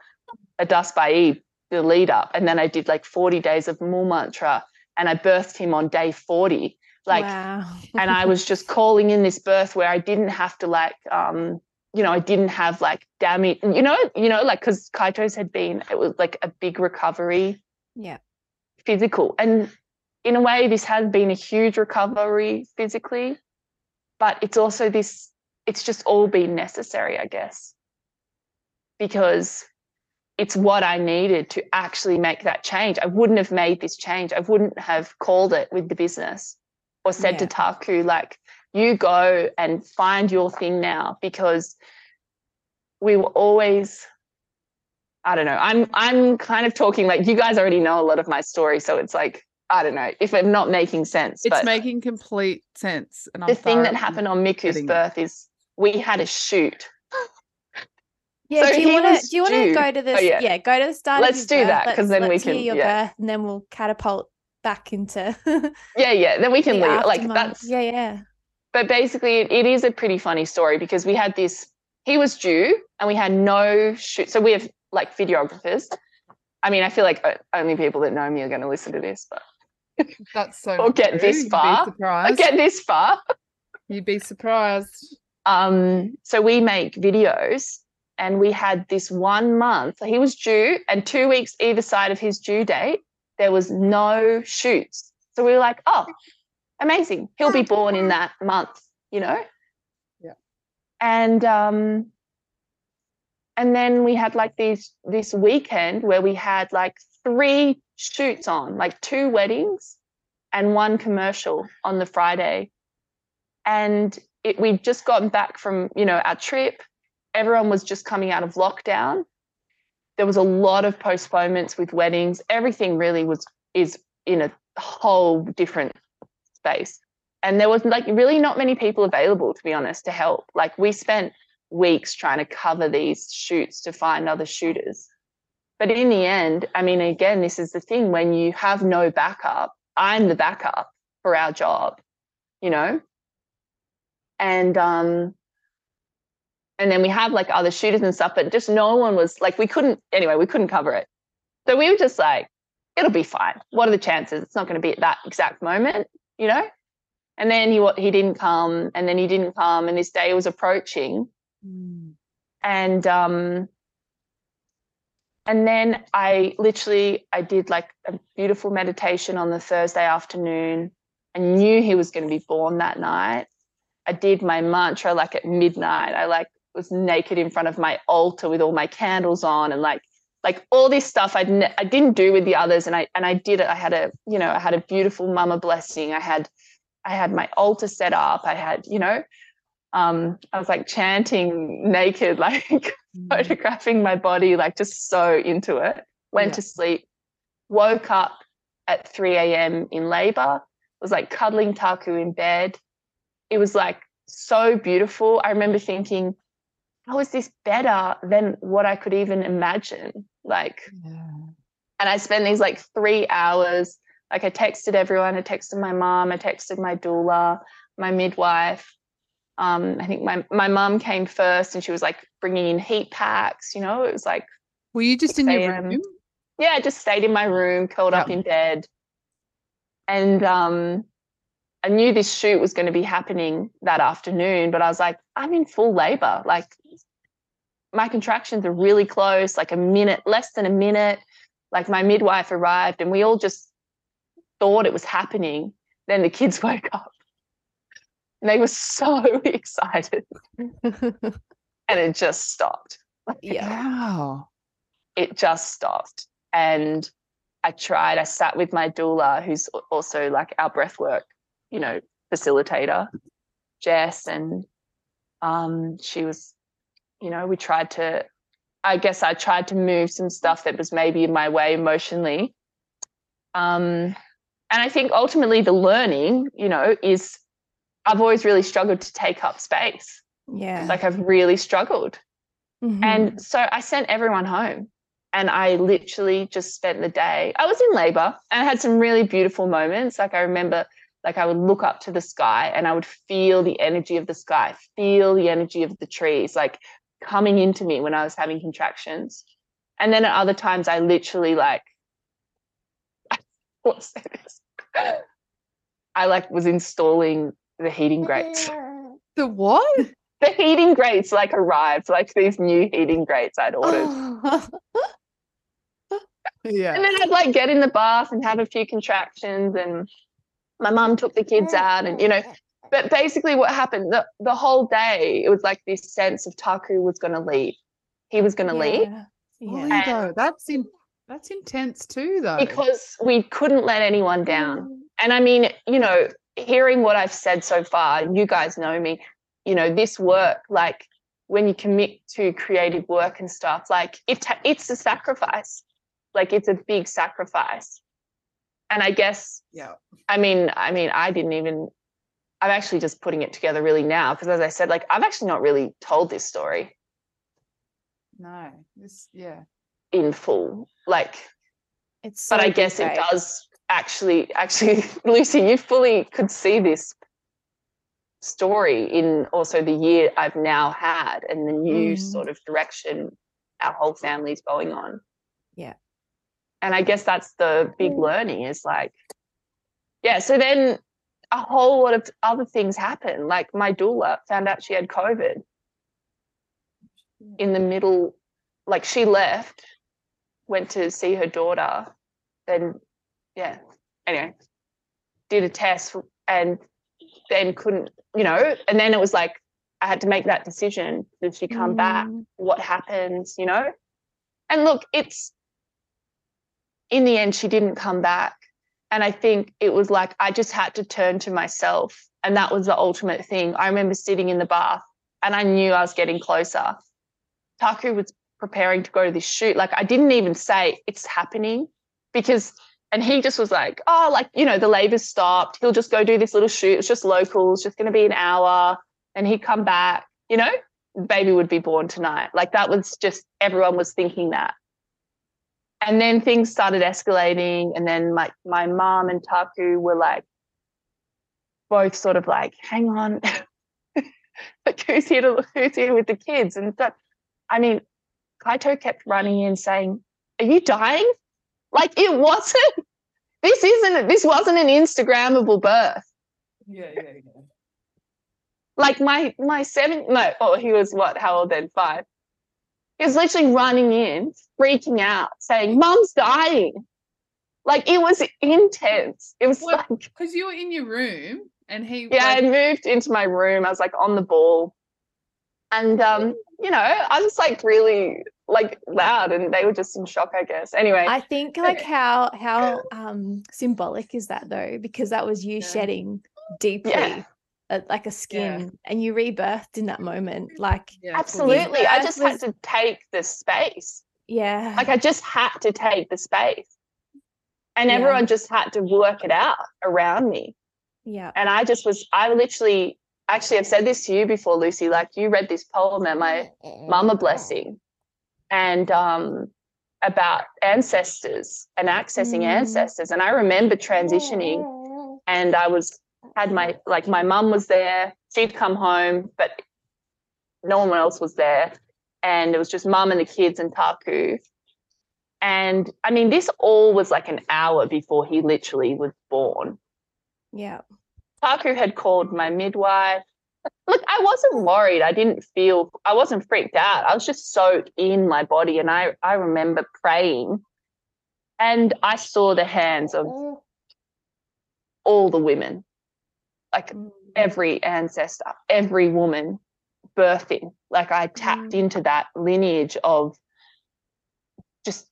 a Das by the lead up. And then I did like 40 days of Mool Mantra and I birthed him on day 40. Like, wow. and I was just calling in this birth where I didn't have to like, um, you know, I didn't have like damage, you know, you know, like because Kaito's had been, it was like a big recovery. Yeah physical. And in a way, this has been a huge recovery physically, but it's also this, it's just all been necessary, I guess, because it's what I needed to actually make that change. I wouldn't have made this change. I wouldn't have called it with the business or said yeah. to Taku, like, you go and find your thing now because we were always I don't know. I'm I'm kind of talking like you guys already know a lot of my story, so it's like I don't know if I'm not making sense. It's making complete sense. And the thing that happened on Miku's birth is we had a shoot. Yeah, So do you want to do you want to go to the oh, yeah. yeah. go to the start? Let's of his do birth. that, 'cause Let's- then we let's hear can- your yeah. birth, and then we'll catapult back into Yeah, yeah. Then we can the leave. Like that's yeah, yeah. but basically it, it is a pretty funny story because we had this he was due and we had no shoot so we have like videographers i mean i feel like uh, only people that know me are going to listen to this but That's so. Or get true. this far. surprised. get this far You'd be surprised. um so we make videos and we had this one month he was due and two weeks either side of his due date there was no shoots so we were like oh amazing he'll be born in that month you know Yeah. and um and then we had like these this weekend where we had like three shoots on like two weddings and one commercial on the friday. And it, we'd just gotten back from you know our trip. Everyone was just coming out of lockdown. There was a lot of postponements with weddings. Everything really was is in a whole different space. And there was like really not many people available to be honest to help. Like we spent weeks trying to cover these shoots to find other shooters. But in the end i mean again this is the thing when you have no backup i'm the backup for our job you know? And um and then we had like other shooters and stuff but just no one was like we couldn't anyway we couldn't cover it. So we were just like it'll be fine. What are the chances? It's not going to be at that exact moment you know? And then he he didn't come and then he didn't come and this day was approaching and um and then i literally i did like a beautiful meditation on the thursday afternoon i knew he was going to be born that night. I did my mantra like at midnight. I like was naked in front of my altar with all my candles on and like like all this stuff I'd ne- I didn't do with the others and I and I did it. I had a you know I had a beautiful mama blessing. I had I had my altar set up. I had you know um I was like chanting naked like photographing my body like just so into it went Yeah. to sleep woke up at 3 a.m in labor was like cuddling taku in bed it was like so beautiful i remember thinking how is this better than what i could even imagine like Yeah. and I spent these like three hours. Like I texted everyone. I texted my mom. I texted my doula, my midwife. Um, I think my my mom came first, and she was like bringing in heat packs. You know, it was like Were you just in your room? yeah, I just stayed in my room, curled up in bed, and um, I knew this shoot was going to be happening that afternoon. But I was like, I'm in full labor. Like my contractions are really close, like a minute, less than a minute. Like my midwife arrived, and we all just thought it was happening. Then the kids woke up. And they were so excited, and it just stopped. yeah. Wow. it just stopped. And I tried, I sat with my doula, who's also like our breathwork, you know, facilitator, Jess, and um, she was, you know, we tried to, I guess I tried to move some stuff that was maybe in my way emotionally. Um, and I think ultimately the learning, you know, is I've always really struggled to take up space. Yeah. Like I've really struggled. Mhm. And so I sent everyone home and I literally just spent the day. I was in labor and I had some really beautiful moments. Like I remember like I would look up to the sky and I would feel the energy of the sky, feel the energy of the trees like coming into me when I was having contractions. And then at other times I literally like? I like was installing the heating grates. The what? The heating grates like arrived, like these new heating grates I'd ordered. Yeah. And then I'd like get in the bath and have a few contractions and my mum took the kids out and you know but basically what happened the, the whole day it was like this sense of Taku was going to leave. He was going to leave Yeah. Oh, really Yeah. though, that's in that's intense too though. because we couldn't let anyone down. And I mean, you know, hearing what I've said so far, you guys know me, you know, this work like when you commit to creative work and stuff, like it ta- it's a sacrifice. Like it's a big sacrifice. And I guess yeah. I mean, I mean, I didn't even. I'm actually just putting it together really now because, as I said, like I've actually not really told this story. No, this yeah. in full. Like, It's so but I guess it does actually, actually, Lucy, you fully could see this story in also the year I've now had and the new Mm. sort of direction our whole family's going on. Yeah. And I guess that's the big learning is like, yeah. So then a whole lot of other things happen. Like my doula found out she had COVID in the middle, like she left, went to see her daughter, then yeah. Anyway, did a test and then couldn't, you know, and then it was like I had to make that decision. Did she come back? Mm, What happens, you know? And look, it's in the end, she didn't come back. And I think it was like I just had to turn to myself. And that was the ultimate thing. I remember sitting in the bath and I knew I was getting closer. Taku was preparing to go to this shoot. Like I didn't even say it's happening because, and he just was like, oh, like, you know, the labor's stopped. He'll just go do this little shoot. It's just locals, just going to be an hour. And he'd come back, you know, baby would be born tonight. Like that was just, everyone was thinking that. And then things started escalating. And then my, my mom and Taku were like, both sort of like, hang on. like who's here to who's here with the kids? And that, I mean, Kaito kept running in saying, Are you dying? Like it wasn't, this isn't this wasn't an Instagrammable birth. Yeah, yeah, yeah. Like my my seven no, oh he was what, how old then? Five. He was literally running in, freaking out, saying, Mum's dying. Like it was intense. It was What? like Because you were in your room and he yeah, I moved into my room. I was like on the ball. And um, you know, I was like really like loud and they were just in shock, I guess. Anyway, I think like how how um symbolic is that though? Because that was you Yeah. shedding deeply, Yeah. uh, like a skin, and you rebirthed in that moment. Like yeah, absolutely. I just was- had to take the space. yeah, Like I just had to take the space. And Yeah. everyone just had to work it out around me. yeah, And I just was I literally actually I've said this to you before, Lucy. Like you read this poem at my mama blessing and um about ancestors and accessing Mm. ancestors. And i remember transitioning and i was had my like my mum was there she'd come home but no one else was there. And it was just mum and the kids and taku. And i mean this all was like an hour before he literally was born. Yeah, Taku had called my midwife. Look, I wasn't worried. I didn't feel, I wasn't freaked out. I was just so in my body. And I, I remember praying and I saw the hands of all the women, like Mm, every ancestor, every woman birthing. Like I tapped Mm. into that lineage of just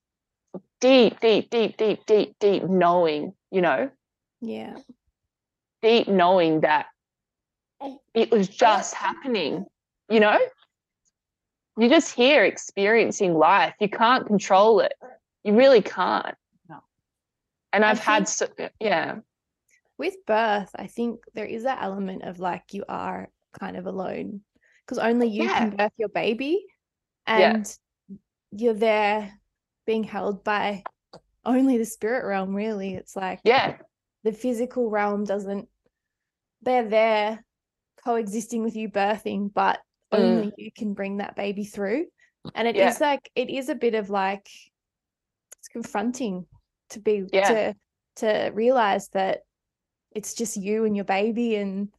deep, deep, deep, deep, deep, deep knowing, you know, yeah, deep knowing that it was just happening, you know? You're just here experiencing life. You can't control it. You really can't. No. And I've had, so, yeah, with birth, I think there is that element of like you are kind of alone because only you can birth your baby, Yeah. and you're there being held by only the spirit realm. Really, it's like yeah, the physical realm doesn't they're there coexisting with you birthing but Mm. only you can bring that baby through and it is Yeah. like it is a bit of like it's confronting to be Yeah. to to realize that it's just you and your baby and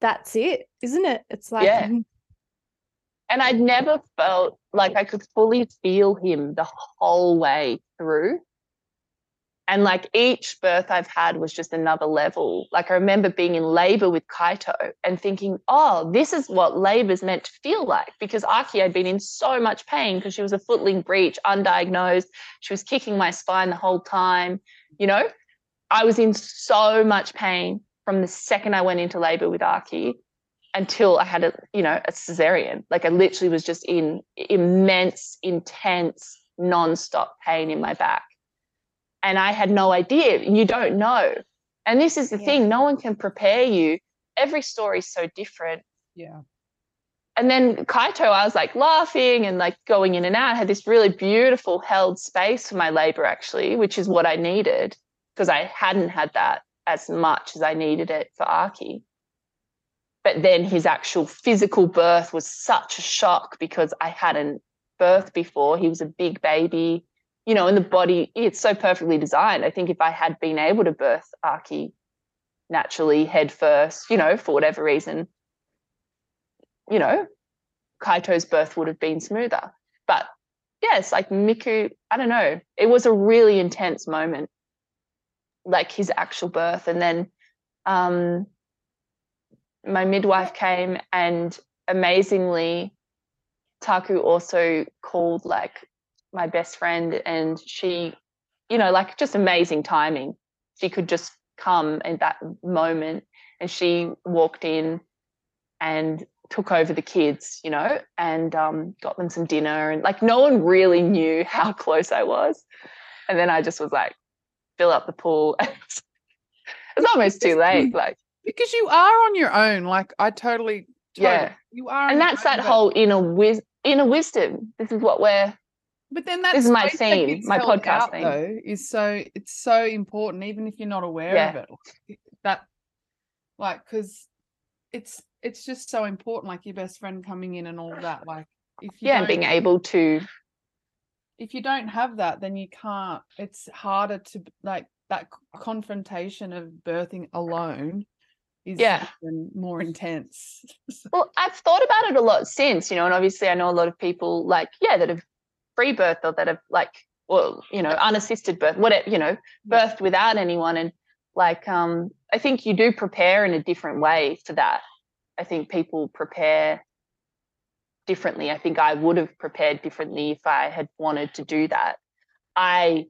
that's it isn't it it's like Yeah. and I'd never felt like I could fully feel him the whole way through. And like each birth I've had was just another level. Like I remember being in labor with Kaito and thinking, oh, this is what labor's meant to feel like. Because Aki had been in so much pain because she was a footling breech, undiagnosed. She was kicking my spine the whole time. You know, I was in so much pain from the second I went into labor with Aki until I had a, you know, a cesarean. Like I literally was just in immense, intense, non-stop pain in my back. And I had no idea. You don't know. And this is the Yeah. thing, no one can prepare you. Every story is so different. Yeah. and then Kaito, I was like laughing and like going in and out. I had this really beautiful held space for my labor, actually, which is what I needed because I hadn't had that as much as I needed it for Aki. But then his actual physical birth was such a shock because I hadn't birthed before. He was a big baby, you know, and the body, it's so perfectly designed. I think if I had been able to birth Aki naturally head first, you know, for whatever reason, you know, Kaito's birth would have been smoother. But yes, like Miku, I don't know, it was a really intense moment, like his actual birth. And then um, my midwife came and amazingly, Taku also called like my best friend and she, you know, like just amazing timing. She could just come in that moment and she walked in and took over the kids, you know, and um, got them some dinner. And like no one really knew how close I was. And then I just was like, fill up the pool. it's almost too late. Like because you are on your own. Like I totally, totally yeah, you are, and that's that whole inner wis- inner wisdom. This is what we're. But then that's this is my theme, my podcast out, theme. Though, is so it's so important, even if you're not aware Yeah. of it. That, like, because it's it's just so important. Like your best friend coming in and all that. Like, if you Yeah, being able to. if you don't have that, then you can't. It's harder to like that confrontation of birthing alone. Is Yeah. more intense. Well, I've thought about it a lot since, you know, and obviously I know a lot of people like, yeah, that have free birth or that have like, well, you know, unassisted birth, whatever, you know, birthed without anyone. And like, um, I think you do prepare in a different way for that. I think people prepare differently. I think I would have prepared differently if I had wanted to do that. i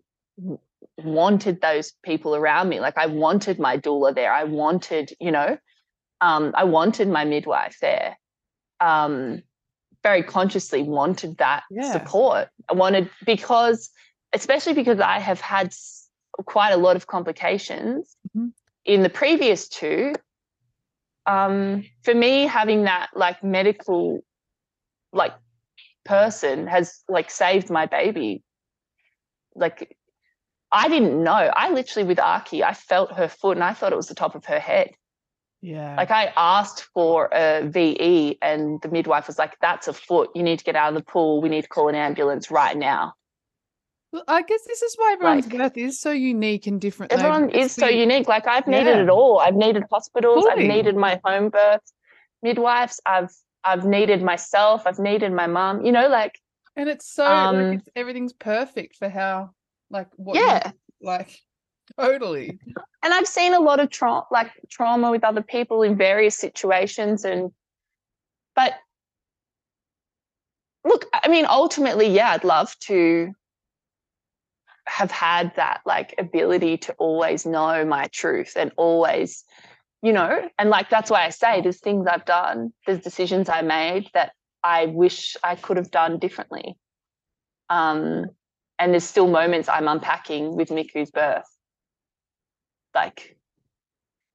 wanted those people around me. Like I wanted my doula there. I wanted, you know, um, I wanted my midwife there. Um, very consciously wanted that Yeah. support. I wanted because, especially because I have had quite a lot of complications Mhm. in the previous two. Um, for me, having that like medical, like person has like saved my baby. Like I didn't know. I literally with Aki, I felt her foot and I thought it was the top of her head. Yeah. Like I asked for a VE and the midwife was like, that's a foot. You need to get out of the pool. We need to call an ambulance right now. Well, I guess this is why everyone's Like- birth is so unique and different. Everyone is so unique. Like I've needed Yeah. it all. I've needed hospitals. I've needed my home births, midwives. I've I've needed myself. I've needed my mum. You know, like and it's so um, like it's, everything's perfect for how like what you- yeah. like totally and I've seen a lot of trauma, like trauma with other people in various situations, and but look, I mean, ultimately, yeah, I'd love to have had that like ability to always know my truth and always, you know, and like that's why I say there's things I've done, there's decisions I made that I wish I could have done differently. Um, and there's still moments I'm unpacking with Miku's birth like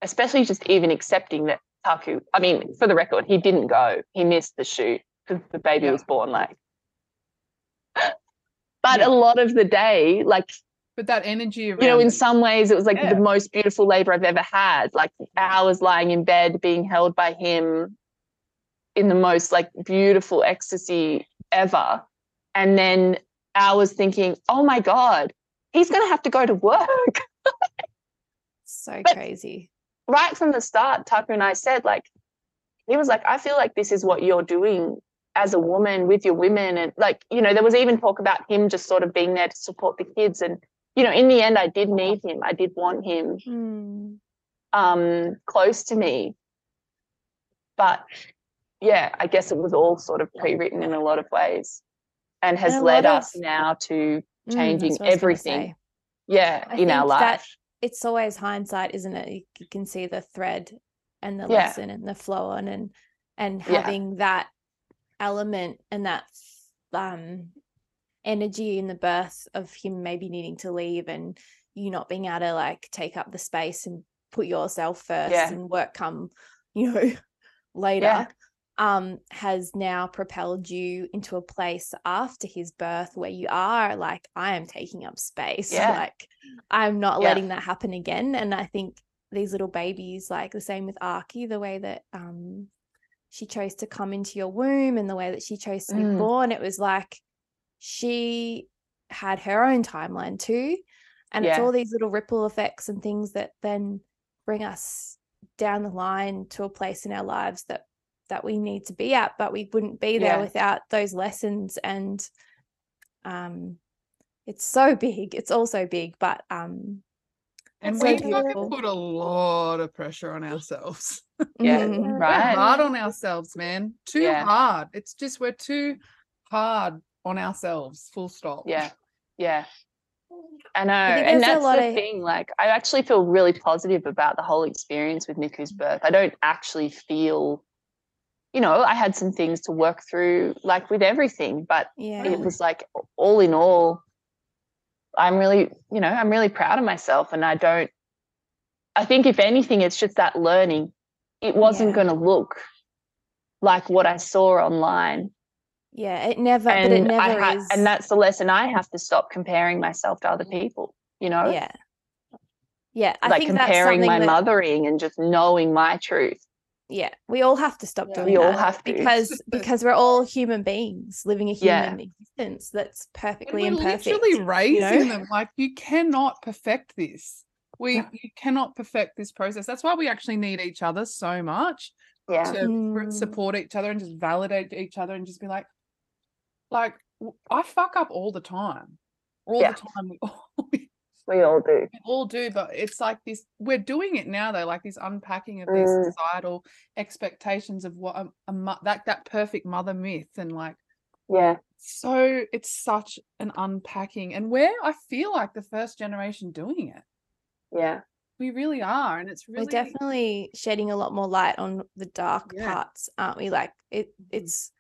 especially just even accepting that Taku I mean for the record he didn't go he missed the shoot because the baby Yeah. was born like but Yeah. a lot of the day like but that energy around you know in some ways it was like Yeah. the most beautiful labor I've ever had like hours lying in bed being held by him in the most like beautiful ecstasy ever and then hours thinking oh my god he's going to have to go to work So But- crazy. right from the start, Taku and I said, like, he was like, I feel like this is what you're doing as a woman with your women. And like, you know, there was even talk about him just sort of being there to support the kids. And, you know, in the end, I did need him. I did want him Hmm. um, close to me. But yeah, I guess it was all sort of pre written in a lot of ways and has And led us of- now to Mm, changing what I was gonna everything. yeah, I in our think that- life. It's always hindsight, isn't it? You, can see the thread and the Yeah. lesson and the flow on and and Yeah. having that element and that um energy in the birth of him maybe needing to leave and you not being able to like take up the space and put yourself first Yeah. and work come you know later um has now propelled you into a place after his birth where you are like I am taking up space Yeah. like I'm not Yeah. letting that happen again and I think these little babies like the same with Aki the way that um she chose to come into your womb and the way that she chose to be Mm. born it was like she had her own timeline too and it's all these little ripple effects and things that then bring us down the line to a place in our lives that that we need to be at but we wouldn't be there Yeah. without those lessons and um it's so big it's also big but um And So we beautiful. put a lot of pressure on ourselves. Yeah, mm, We're Right. hard on ourselves, man. Too Yeah. hard. It's just we're too hard on ourselves. Full stop. Yeah. Yeah. I know. think and there's a that's lot the of- thing. Like, I actually feel really positive about the whole experience with Miku's birth. I don't actually feel, you know, I had some things to work through, like with everything, but yeah it was like all in all, I'm really, you know, I'm really proud of myself. And I don't, I think if anything, it's just that learning. It wasn't Yeah. going to look like what I saw online yeah it never but and it never I ha- is and that's the lesson I have to stop comparing myself to other people. You know, yeah yeah I like think comparing my that- mothering and just knowing my truth. Yeah we all have to stop Yeah. doing We all have to. because because we're all human beings living a Yeah. human existence that's And perfectly we're imperfect literally raising know? them like you cannot perfect this. We Yeah. you cannot perfect this process. That's why we actually need each other so much Yeah, to Mm. support each other and just validate each other and just be like, like i fuck up all the time, all Yeah. the time. We all, we we all do. We all do, but it's like this. We're doing it now, though, like this unpacking of these Mm. societal expectations of what a, a mo- that that perfect mother myth, and like Yeah, so it's such an unpacking, and we're I feel like the first generation doing it. yeah, We really are, and it's really we're definitely shedding a lot more light on the dark Yeah. parts aren't we like it Mhm. it's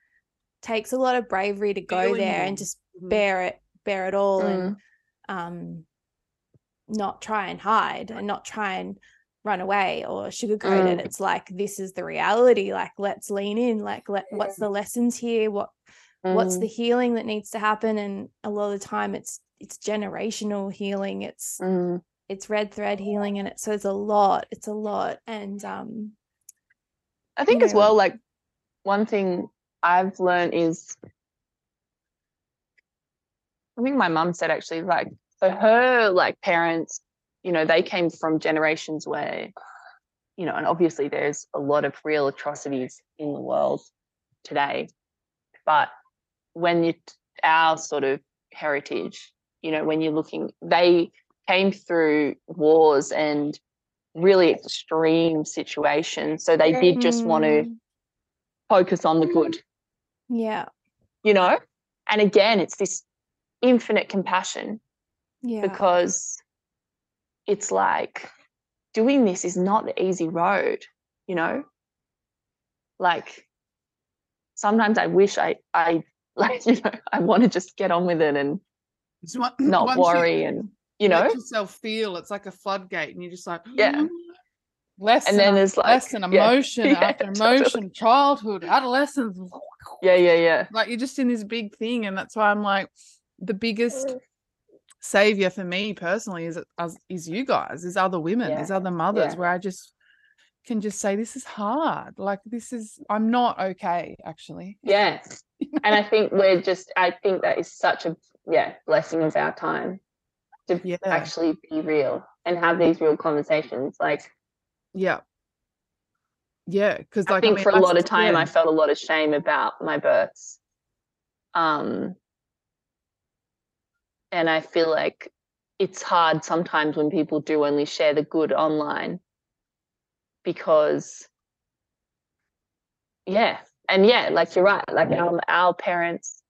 takes a lot of bravery to go Feeling there and just Mhm. bear it bear it all Mm. and um not try and hide and not try and run away or sugarcoat it. Mm. it's like this is the reality like let's lean in like let, what's the lessons here? What what's Mm, the healing that needs to happen? And a lot of the time it's it's generational healing. It's mm, it's red thread healing and it. So it's a lot it's a lot. And um I think you as well. Like one thing I've learned is, I think my mum said actually, like for her, like parents, you know, they came from generations where, you know, and obviously there's a lot of real atrocities in the world today, but when you our sort of heritage, you know, when you're looking, they came through wars and really extreme situations. So they did just want to mm, focus on the good, yeah you know? And again, it's this infinite compassion yeah because it's like doing this is not the easy road, you know? Like sometimes I wish I I like, you know, I want to just get on with it and one- not once you worry and you know, yourself feel it's like a floodgate, and you're just like Yeah. Mm, less and then there's like lesson, yeah, emotion yeah, after totally. emotion, childhood, adolescence. Yeah, yeah, yeah. Like you're just in this big thing, and that's why I'm like the biggest savior for me personally is is you guys, is other women, Yeah, is other mothers, yeah. where I just can just say this is hard. Like this is I'm not okay actually. Yeah. And I think we're just I think that is such a yeah, blessing of our time to Yeah. actually be real and have these real conversations. Like Yeah. Yeah, because I like think mean, for a lot of time I felt a lot of shame about my births. Um and I feel like it's hard sometimes when people do only share the good online because yeah and yeah like you're right like our, um, our parents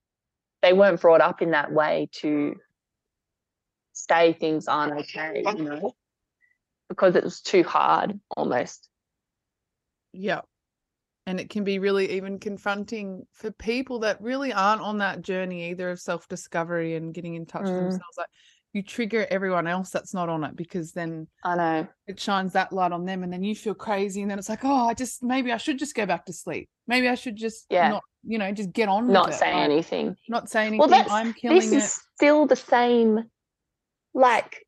they weren't brought up in that way to say things aren't okay you know because it was too hard almost Yeah. And it can be really even confronting for people that really aren't on that journey either of self discovery and getting in touch with Mm. themselves. Like you trigger everyone else that's not on it because then I know. it shines that light on them and then you feel crazy and then it's like oh i just maybe i should just go back to sleep maybe i should just Yeah. not you know just get on with Not it, say anything. not say anything Well, that's i'm killing this it is still the same, like,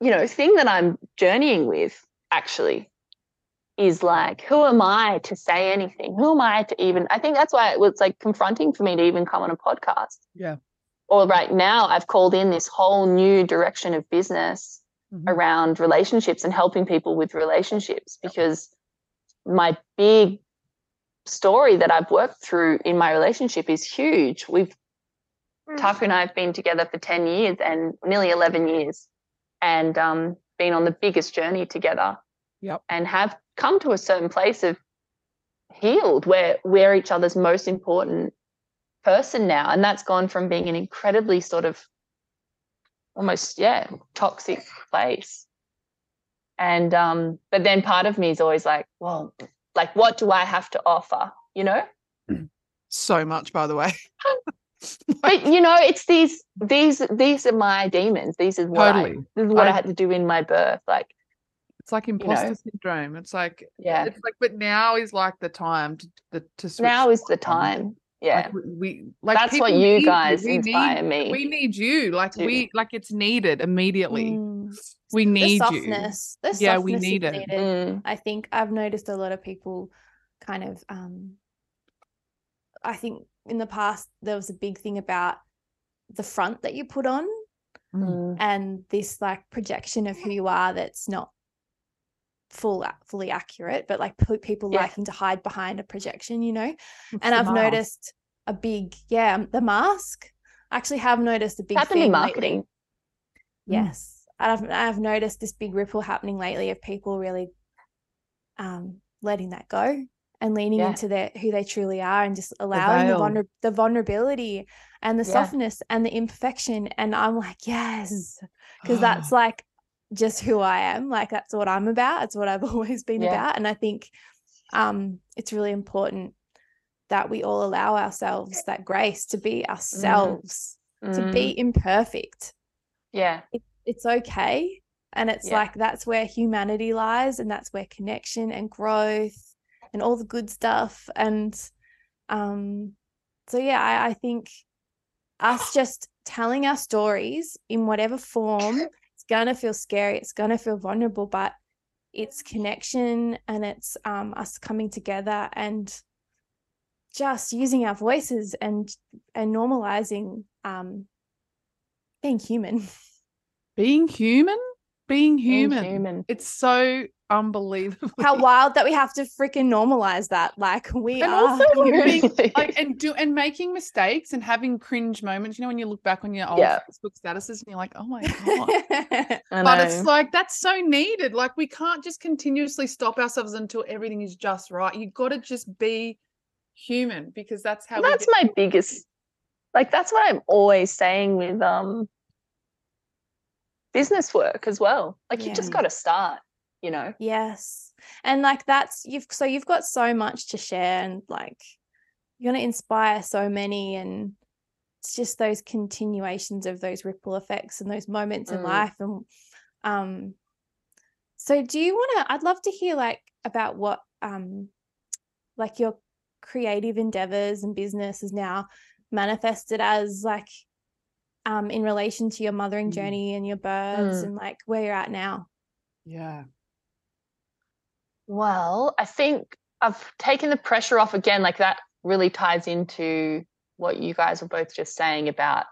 you know, thing that I'm journeying with. Actually, is like, who am I to say anything? Who am I to even? I think that's why it was like confronting for me to even come on a podcast. Yeah. Or right now, I've called in this whole new direction of business Mhm. around relationships and helping people with relationships because my big story that I've worked through in my relationship is huge. We've Tucker and I have been together for 10 years and nearly 11 years and um, been on the biggest journey together Yep. and have come to a certain place of healed where we're each other's most important person now. And that's gone from being an incredibly sort of almost, yeah, toxic place. And, um, but then part of me is always like, well, like, what do I have to offer? You know? so much by the way but you know it's these these these are my demons these is what I, this is what I, I- had to do in my birth like it's like imposter syndrome. It's like yeah. it's like but now is like the time to the to switch now is the time. Yeah. like we, we like that's what you need guys We inspire need, me we need you. Like to. we like it's needed immediately. Mm. we the need you. softness. Yeah, we need it. needed. Mm, I think I've noticed a lot of people kind of um I think in the past there was a big thing about the front that you put on mm, and this like projection of who you are that's not full fully accurate but like people Yeah. liking to hide behind a projection you know It's and I've mask. noticed a big yeah the mask I actually have noticed a big happened in thing lately. marketing Yes. And I've I've noticed this big ripple happening lately of people really um letting that go and leaning Yeah. into their who they truly are and just allowing the, veil. vulner- the vulnerability and the Yeah. softness and the imperfection. And I'm like, yes, because Ah. that's like just who I am. Like that's what I'm about. It's what I've always been Yeah. about. And I think um it's really important that we all allow ourselves that grace to be ourselves, to Mm, be imperfect yeah it's okay and it's Yeah. like that's where humanity lies and that's where connection and growth and all the good stuff and um so yeah I, I think us just telling our stories in whatever form gonna feel scary it's gonna feel vulnerable but it's connection and it's um us coming together and just using our voices and and normalizing um being human. Being human? Being human. being human. human. It's so unbelievable how wild that we have to freaking normalize that. Like we And are. also being- like and do and making mistakes and having cringe moments. You know when you look back on your old Yeah. facebook statuses and you're like oh my god. But it's like that's so needed. Like we can't just continuously stop ourselves until everything is just right. You got to just be human because that's how that's get- my biggest like that's what i'm always saying with um business work as well. Like you just got to start you know yes. And like that's you've so you've got so much to share and like you're gonna inspire so many and it's just those continuations of those ripple effects and those moments in Mm. life and um so do you want to i'd love to hear like about what um like your creative endeavors and business is now manifested as like um in relation to your mothering Mm. journey and your birds Mm. and like where you're at now yeah Well, I think I've taken the pressure off again. Like that really ties into what you guys were both just saying about.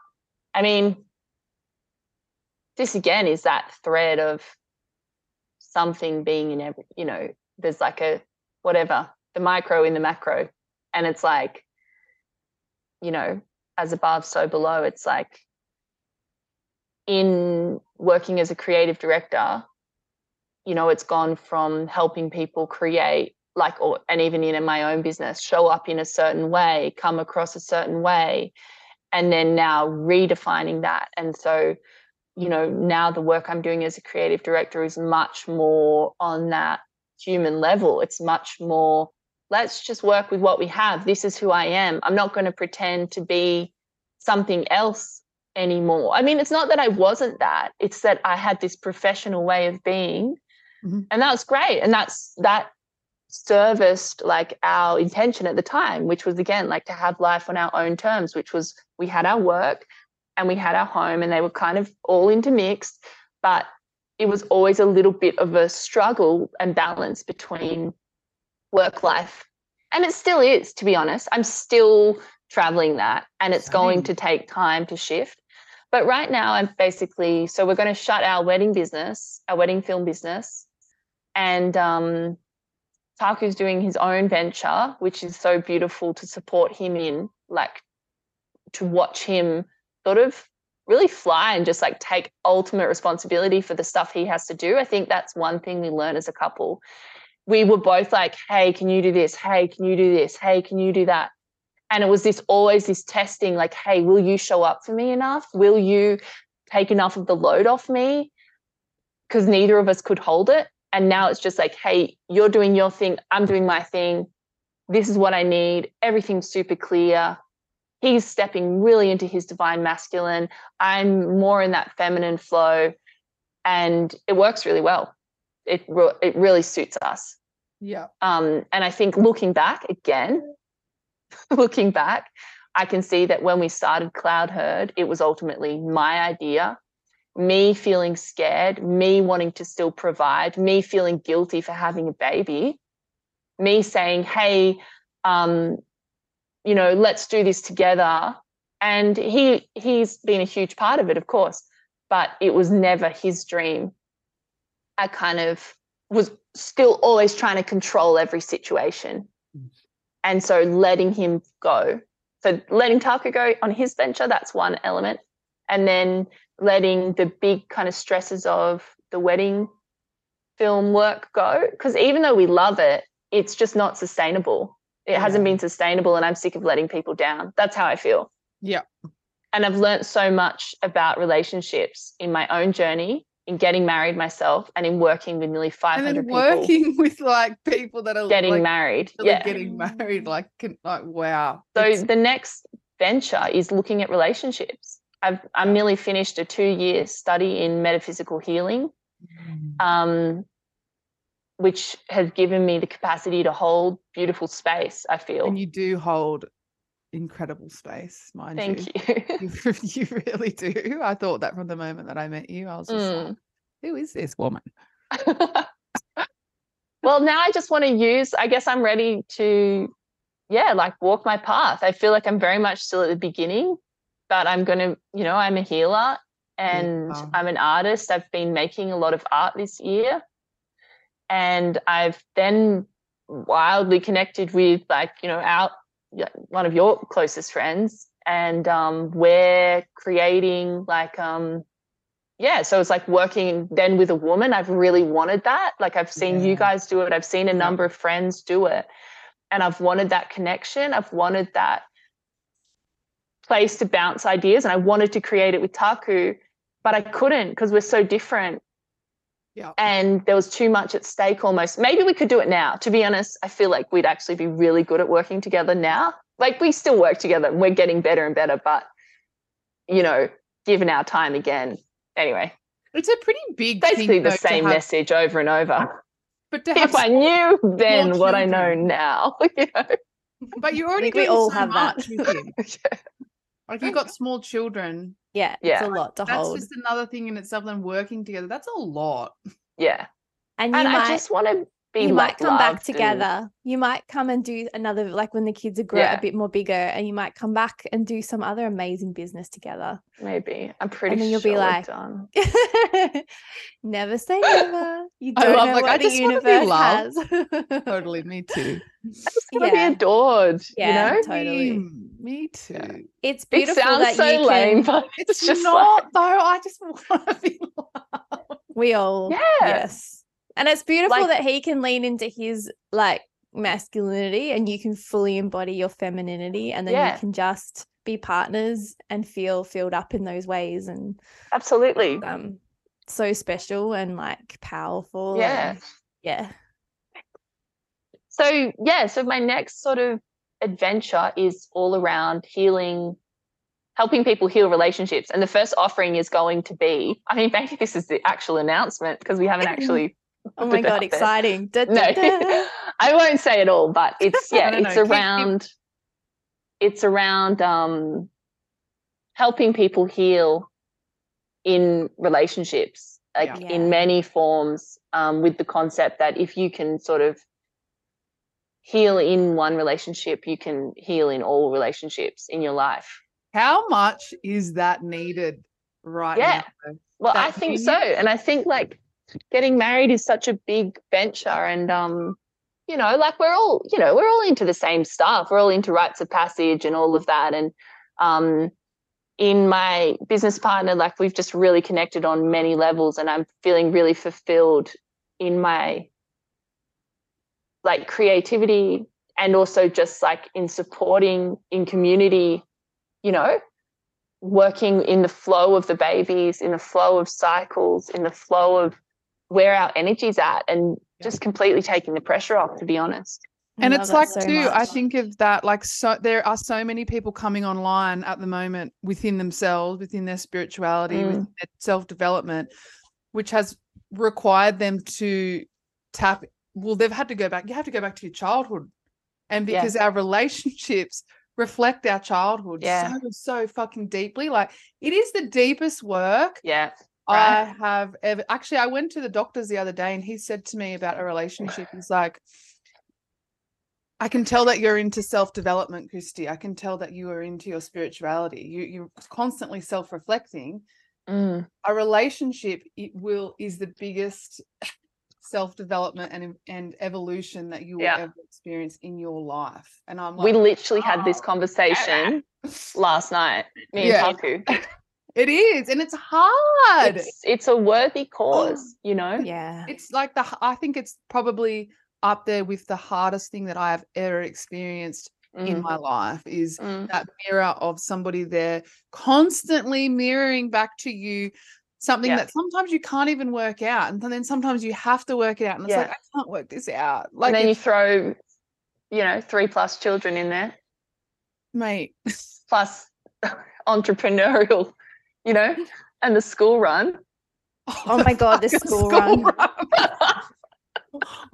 I mean, this again is that thread of something being in every, you know, there's like a whatever, the micro in the macro. And it's like, you know, as above, so below. It's like in working as a creative director, you know it's gone from helping people create like or and even in my own business show up in a certain way come across a certain way and then now redefining that and so you know now the work i'm doing as a creative director is much more on that human level it's much more let's just work with what we have this is who i am i'm not going to pretend to be something else anymore. I mean, it's not that I wasn't that, it's that I had this professional way of being. Mhm. And that was great. And that's that serviced like our intention at the time, which was again like to have life on our own terms, which was we had our work and we had our home and they were kind of all intermixed, but it was always a little bit of a struggle and balance between work life. And it still is, to be honest. I'm still traveling that and it's going to take time to shift. But right now, I'm basically so we're going to shut our wedding business, our wedding film business, and um, Taku's doing his own venture, which is so beautiful to support him in, like to watch him sort of really fly and just like take ultimate responsibility for the stuff he has to do. I think that's one thing we learn as a couple. We were both like, hey, can you do this? Hey, can you do this? Hey, can you do that? And it was this always this testing, like, hey, will you show up for me enough? Will you take enough of the load off me? Because neither of us could hold it. And now it's just like, hey, you're doing your thing, I'm doing my thing. This is what I need. Everything's super clear. He's stepping really into his divine masculine. I'm more in that feminine flow. And it works really well. It, re- it really suits us. Yeah. Um, and I think looking back again, looking back, I can see that when we started Cloud Herd, it was ultimately my idea, me feeling scared, me wanting to still provide, me feeling guilty for having a baby, me saying, hey, um, you know, let's do this together. And he he's been a huge part of it, of course, but it was never his dream. I kind of was still always trying to control every situation. And so letting him go. So letting Taku go on his venture, that's one element. And then letting the big kind of stresses of the wedding film work go. Because even though we love it, it's just not sustainable. It hasn't been sustainable. And I'm sick of letting people down. That's how I feel. Yeah. And I've learned so much about relationships in my own journey, in getting married myself, and in working with nearly And 500 then people working with like people that are getting like, married. Yeah. getting married, like like wow. So It's- the next venture is looking at relationships. I've I'm nearly finished a two year study in metaphysical healing, um, which has given me the capacity to hold beautiful space. I feel. and you do hold incredible space, mind Thank you. you. you. You really do. I thought that from the moment that I met you. I was just Mm. like, who is this woman? well, now I just want to use. I guess I'm ready to, yeah, like walk my path. I feel like I'm very much still at the beginning, but I'm gonna, you know, I'm a healer and Yeah. I'm an artist. I've been making a lot of art this year, and I've then wildly connected with like you know our one of your closest friends, and um, we're creating like um yeah so it's like working then with a woman. I've really wanted that. Like i've seen you guys do it. I've seen a Yeah. number of friends do it. And i've wanted that connection. I've wanted that place to bounce ideas and i wanted to create it with taku but i couldn't because we're so different. Yeah. and there was too much at stake almost. Maybe we could do it now. To be honest i feel like we'd actually be really good at working together now. Like we still work together and we're getting better and better but you know given our time again. Anyway. It's a pretty big basically thing, the though, same have- message over and over. But to if i knew then what i know now you know? but you're already we doing all so have that. much. Like you've got small children. Yeah, Yeah. it's a lot to That's hold. just another thing in itself. Then working together, that's a lot. yeah and you and might i just want to be you like might come back loved and- together. You might come and do another like when the kids are grow Yeah. a bit more bigger, and you might come back and do some other amazing business together. maybe i'm pretty then you'll be sure we're like, never say never. You don't love, know like, what I the just wanna be universe loved. has. Totally, me too. I just want to Yeah. be adored Yeah, you know totally. Mm, me too. It's it beautiful sounds that so you lame can. but It's, it's, just not like, though. I just want to be loved. We all Yeah. yes, and it's beautiful Like- that he can lean into his like masculinity, and you can fully embody your femininity, and then Yeah. you can just be partners and feel filled up in those ways, and absolutely um, so special and like powerful. yeah and- yeah. so yeah so my next sort of adventure is all around healing helping people heal relationships. And the first offering is going to be, I mean, maybe this is the actual announcement because we haven't actually. Oh my god, exciting. Da, da, No, da. I won't say it all, but it's yeah, No, no, it's keep- keep- around it's around um helping people heal in relationships, like Yeah. in many forms, um, with the concept that if you can sort of heal in one relationship, you can heal in all relationships in your life. How much is that needed right Yeah. now? Well, I think you- so. And I think like getting married is such a big venture and um you know, like we're all, you know, we're all into the same stuff. We're all into rites of passage and all of that and um in my business partner like we've just really connected on many levels and I'm feeling really fulfilled in my like creativity and also just like in supporting in community, you know, working in the flow of the babies, in the flow of cycles, in the flow of where our energy's at, and just completely taking the pressure off, to be honest. And it's like so too i think of that like so there are so many people coming online at the moment within themselves within their spirituality Mm. within their self-development which has required them to tap well they've had to go back you have to go back to your childhood and Yeah. because our relationships reflect our childhood Yeah. so so fucking deeply like it is the deepest work Yeah. I have ever actually I went to the doctors the other day and he said to me about a relationship. He's like, I can tell that you're into self-development, Christy. I can tell that you are into your spirituality. You you're constantly self-reflecting. Mm. A relationship it will is the biggest self-development and and evolution that you will Yeah. ever experience in your life. And I'm We like, literally had this oh, conversation last night, me and Yeah. Taku. It is, and it's hard. It's, it's a worthy cause, you know? Yeah. it's like the I think it's probably up there with the hardest thing that I have ever experienced in Mm, my life is mm. that mirror of somebody there constantly mirroring back to you something Yeah. that sometimes you can't even work out and then sometimes you have to work it out and it's like I can't work this out like and then you throw, you know, three plus children in there, mate plus entrepreneurial, you know, and the school run. Oh my God, the fucking school run.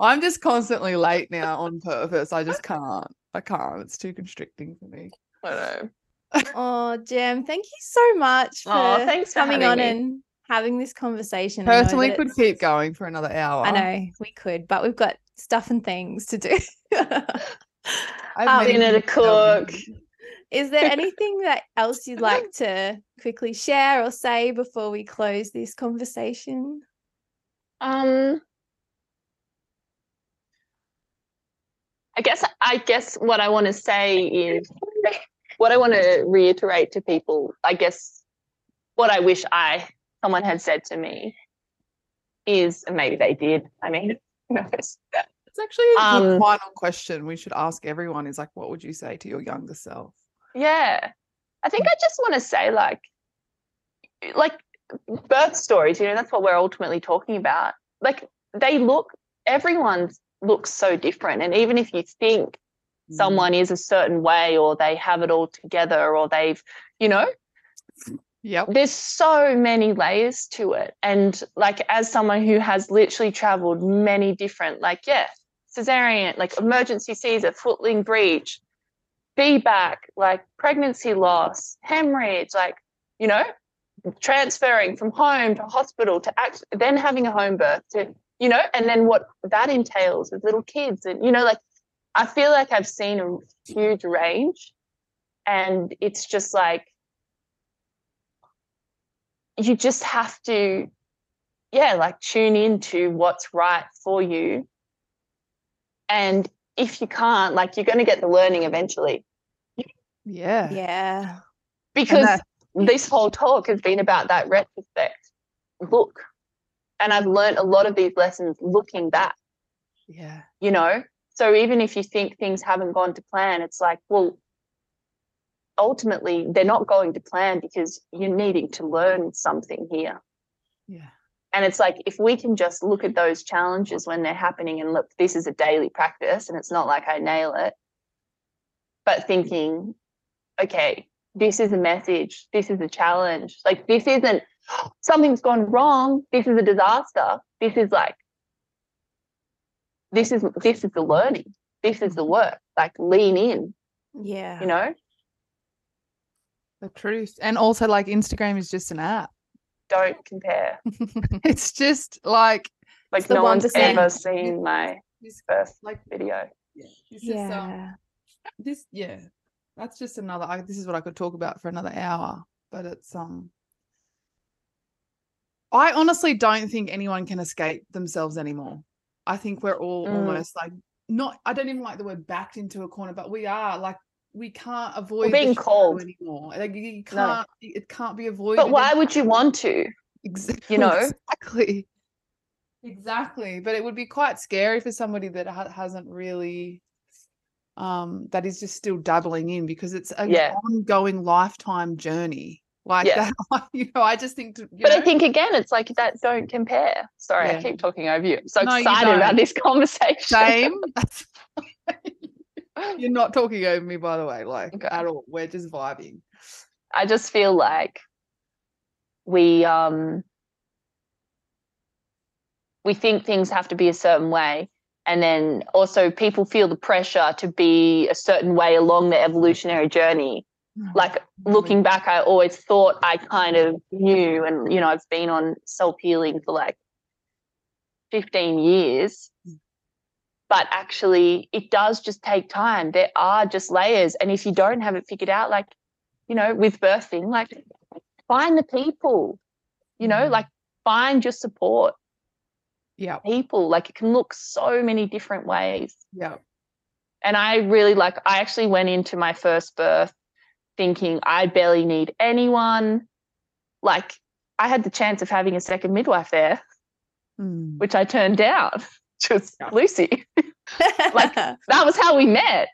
I'm just constantly late now on purpose. I just can't. I can't. It's too constricting for me. I know. Oh, Jem, thank you so much for Aw, thanks for coming on me. and having this conversation. Personally, could it's- keep going for another hour. I know we could, but we've got stuff and things to do. I have Um, Dinner to cook. On. Is there anything that else you'd like to quickly share or say before we close this conversation? Um, I guess I guess what I want to say is what I want to reiterate to people. I guess what I wish I someone had said to me is and maybe they did. I mean, who knows? It's actually a good Um, final question we should ask everyone is like, what would you say to your younger self? Yeah. I think I just want to say like like birth stories, you know, that's what we're ultimately talking about. Like they look everyone looks so different and even if you think Mm. someone is a certain way or they have it all together or they've, you know, Yep. there's so many layers to it. And like as someone who has literally traveled many different, like, yeah, cesarean, like emergency Caesar, footling breech, feedback, like pregnancy loss, hemorrhage, like, you know, transferring from home to hospital to act then having a home birth to, you know, and then what that entails with little kids and you know, like I feel like I've seen a huge range and it's just like you just have to yeah like tune into what's right for you. And if you can't like you're going to get the learning eventually Yeah. Yeah. because this whole talk has been about that retrospect look and i've learned a lot of these lessons looking back Yeah. you know so even if you think things haven't gone to plan it's like well ultimately they're not going to plan because you're needing to learn something here Yeah. And it's like if we can just look at those challenges when they're happening and look, this is a daily practice and it's not like I nail it, but thinking, okay, this is a message, this is a challenge. Like this isn't something's gone wrong, this is a disaster. This is like this is this is the learning. This is the mm-hmm. work. Like lean in, Yeah. you know? The truth. And also like Instagram is just an app. Don't compare. it's just like Like the no one's 1%. ever seen my this first like video. yeah, this is um Yeah. this yeah. That's just another I, this is what I could talk about for another hour. But it's um I honestly don't think anyone can escape themselves anymore. I think we're all Mm. almost like not I don't even like the word backed into a corner, but we are like we can't avoid the being called. anymore. Like you can't it can't be avoided. But why would you want to? Exactly. You know? Exactly. Exactly. But it would be quite scary for somebody that ha- hasn't really, um, that is just still dabbling in because it's an Yeah. ongoing lifetime journey. Like Yeah. that, you know, I just think, to, But know, I think again, it's like that don't compare. Sorry, Yeah. I keep talking over you. I'm so No, excited about this conversation. same. You're not talking over me, by the way, like Okay. at all. We're just vibing. I just feel like we um we think things have to be a certain way and then also people feel the pressure to be a certain way along the evolutionary journey like looking back i always thought i kind of knew and you know i've been on self-healing for like 15 years but actually it does just take time there are just layers and if you don't have it figured out like you know with birthing like find the people you know Mhm. like find your support yeah, people like it can look so many different ways yeah, and I really like, I actually went into my first birth thinking I barely need anyone. Like, I had the chance of having a second midwife there, Mm. which I turned down, was Yeah. Lucy. Like, That was how we met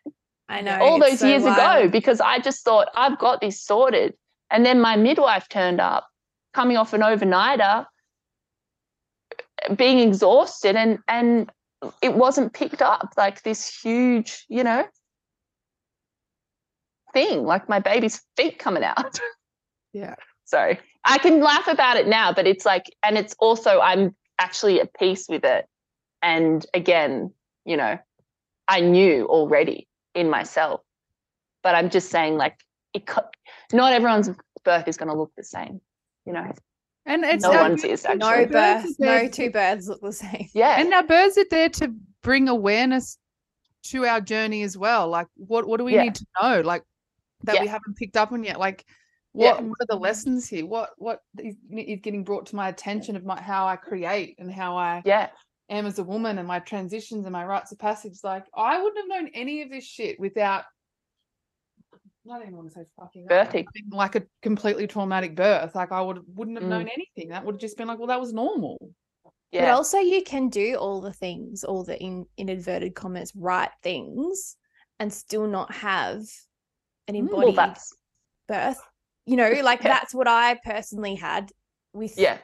I know. all those so years ago because I just thought, I've got this sorted. And then my midwife turned up, coming off an overnighter, being exhausted, and and it wasn't picked up like this huge, you know, thing, like my baby's feet coming out. Yeah. Sorry. I can laugh about it now, but it's like, and it's also, I'm actually at peace with it. And again, you know, I knew already in myself, but I'm just saying, like, it, co- not everyone's birth is going to look the same, you know? And it's No our one's birth- is, our no actually. birth birth, is there no two birds look the same. Yeah. and our birds are there to bring awareness to our journey as well like what what do we Yeah. need to know like that we haven't picked up on yet like Yeah. what, what are the lessons here what what is, is getting brought to my attention of my how i create and how i yeah. Am as a woman and my transitions and my rites of passage like i wouldn't have known any of this shit without I don't even want to say fucking up, Birthing. having, like a completely traumatic birth. Like I would wouldn't have Mm. known anything. That would have just been like, well, that was normal. But also you can do all the things, all the in, in inverted commas, right things, and still not have an Mm, Well, embodied birth. You know, like Yeah. that's what I personally had with yeah.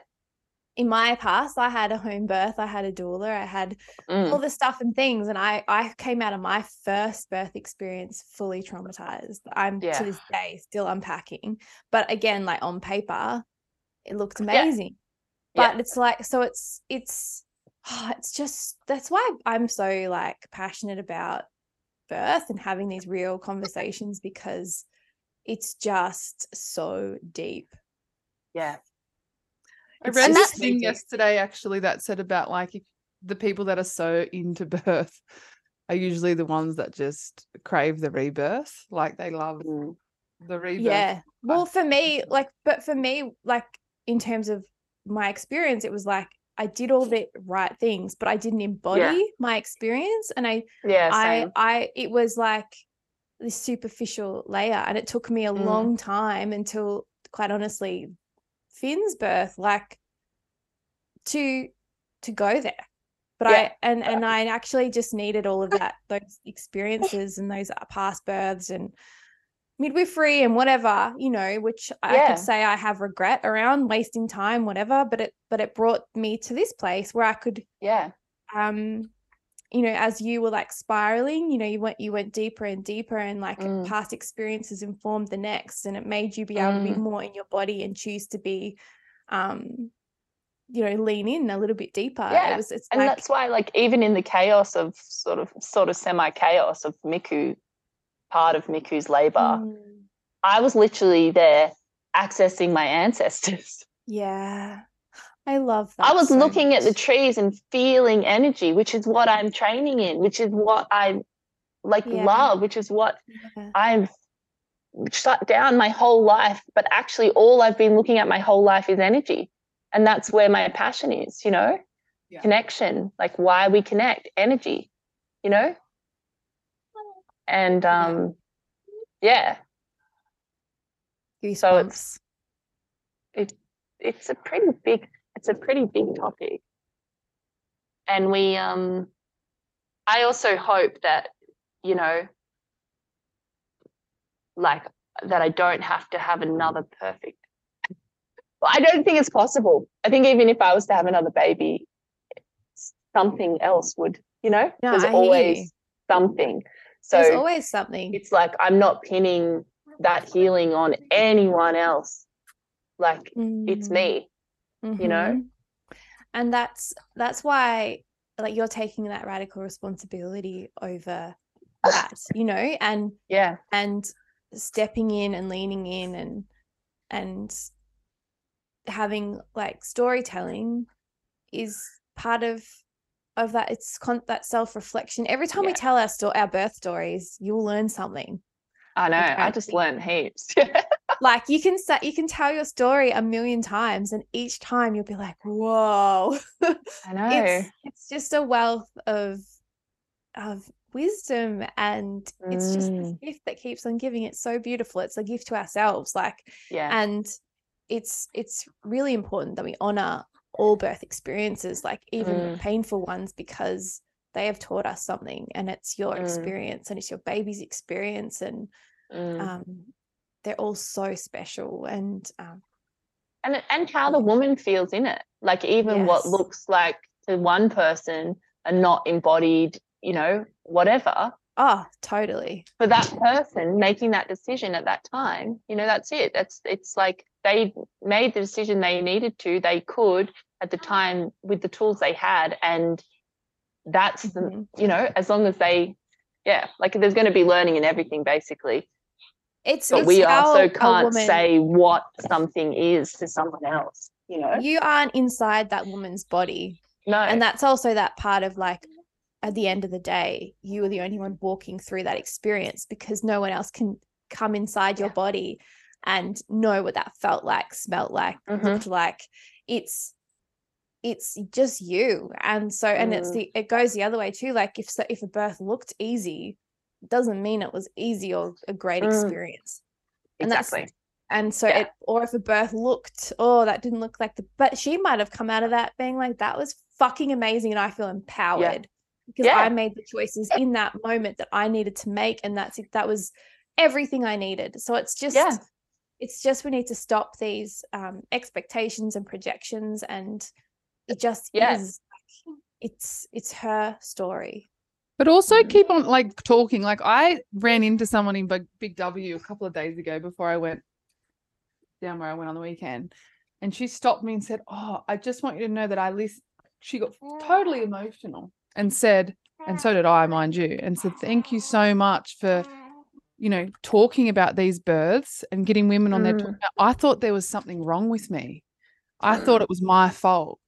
In my past. I had a home birth, I had a doula, I had Mm. all the stuff and things, and I I came out of my first birth experience fully traumatized. I'm Yeah. to this day still unpacking, but again, like on paper, it looked amazing. Yeah. But it's like so it's it's oh, it's just that's why I'm so like passionate about birth and having these real conversations because it's just so deep. Yeah. I read this thing yesterday actually that said about like the people that are so into birth are usually the ones that just crave the rebirth. Like they love Mm. the rebirth. Yeah. Well, for me, like, but for me, like, in terms of my experience, it was like I did all the right things, but I didn't embody my experience. And I, Yeah. I, I, it was like this superficial layer. And it took me a Mm. long time until, quite honestly, Finn's birth, like, to, to go there. But Yeah. I, and, and I actually just needed all of that, those experiences and those past births and, midwifery and whatever you know which i Yeah. could say i have regret around wasting time whatever but it but it brought me to this place where i could yeah. um you know as you were like spiraling you know you went you went deeper and deeper and like Mm. past experiences informed the next and it made you be able to be Mm. more in your body and choose to be um you know lean in a little bit deeper Yeah, it was it's and like that's why like even in the chaos of sort of sort of semi chaos of miku part of miku's labor mm, i was literally there accessing my ancestors yeah i love that i was so looking at the trees and feeling energy which is what i'm training in which is what i like Yeah. love which is what Yeah. i've shut down my whole life but actually all i've been looking at my whole life is energy and that's where my passion is you know Yeah. connection like why we connect energy you know and Yeah. um yeah So goosebumps it's it's a pretty big it's a pretty big topic. And we um i also hope that you know like that i don't have to have another perfect well, i don't think it's possible. I think even if i was to have another baby something else would you know? No, there's I always something. So there's always something. it's like i'm not pinning that healing on anyone else. Like it's Mm. Me you know? Mhm. and that's that's why like you're taking that radical responsibility over that you know and yeah and stepping in and leaning in and and having like storytelling is part of of that it's con- that self-reflection every time we tell our sto- our birth stories you'll learn something I know. I just learned heaps. like you can say you can tell your story a million times and each time you'll be like whoa I know. it's it's just a wealth of of wisdom and it's just this Mm. gift that keeps on giving it's so beautiful it's a gift to ourselves like yeah. and it's it's really important that we honor all birth experiences like even Mm. painful ones because they have taught us something and it's your Mm. experience and it's your baby's experience and Mm. um they're all so special and um and and how the woman feels in it. Like even what looks like to one person a not embodied, you know, whatever. oh totally For that person making that decision at that time, you know, that's it. That's it's like they made the decision they needed to, they could at the time with the tools they had, and that's the Mhm. you know, as long as they, yeah, like there's going to be learning in everything basically. It's But it's we also can't woman- say what something is to someone else, you know? you aren't inside that woman's body No. and that's also that part of like at the end of the day you are the only one walking through that experience because no one else can come inside your Yeah. body and know what that felt like smelt like Mhm. looked like it's it's just you and so and it's Mm. the it goes the other way too like if so if a birth looked easy doesn't mean it was easy or a great Mm. experience and that's- exactly. and so Yeah. it or if a birth looked oh that didn't look like the but she might have come out of that being like that was fucking amazing and i feel empowered because Yeah. i made the choices in that moment that i needed to make and that's it that was everything i needed so it's just Yeah. it's just we need to stop these um, expectations and projections and it just Yeah. is it's it's her story But also Mhm. keep on like talking. Like I ran into someone in Big, Big W a couple of days ago before I went down where I went on the weekend, and she stopped me and said, "Oh, I just want you to know that I list She got totally emotional and said, and so did I, mind you, and said, "Thank you so much for." You know, talking about these births and getting women on. Mm. About, I thought there was something wrong with me. I thought it was my fault.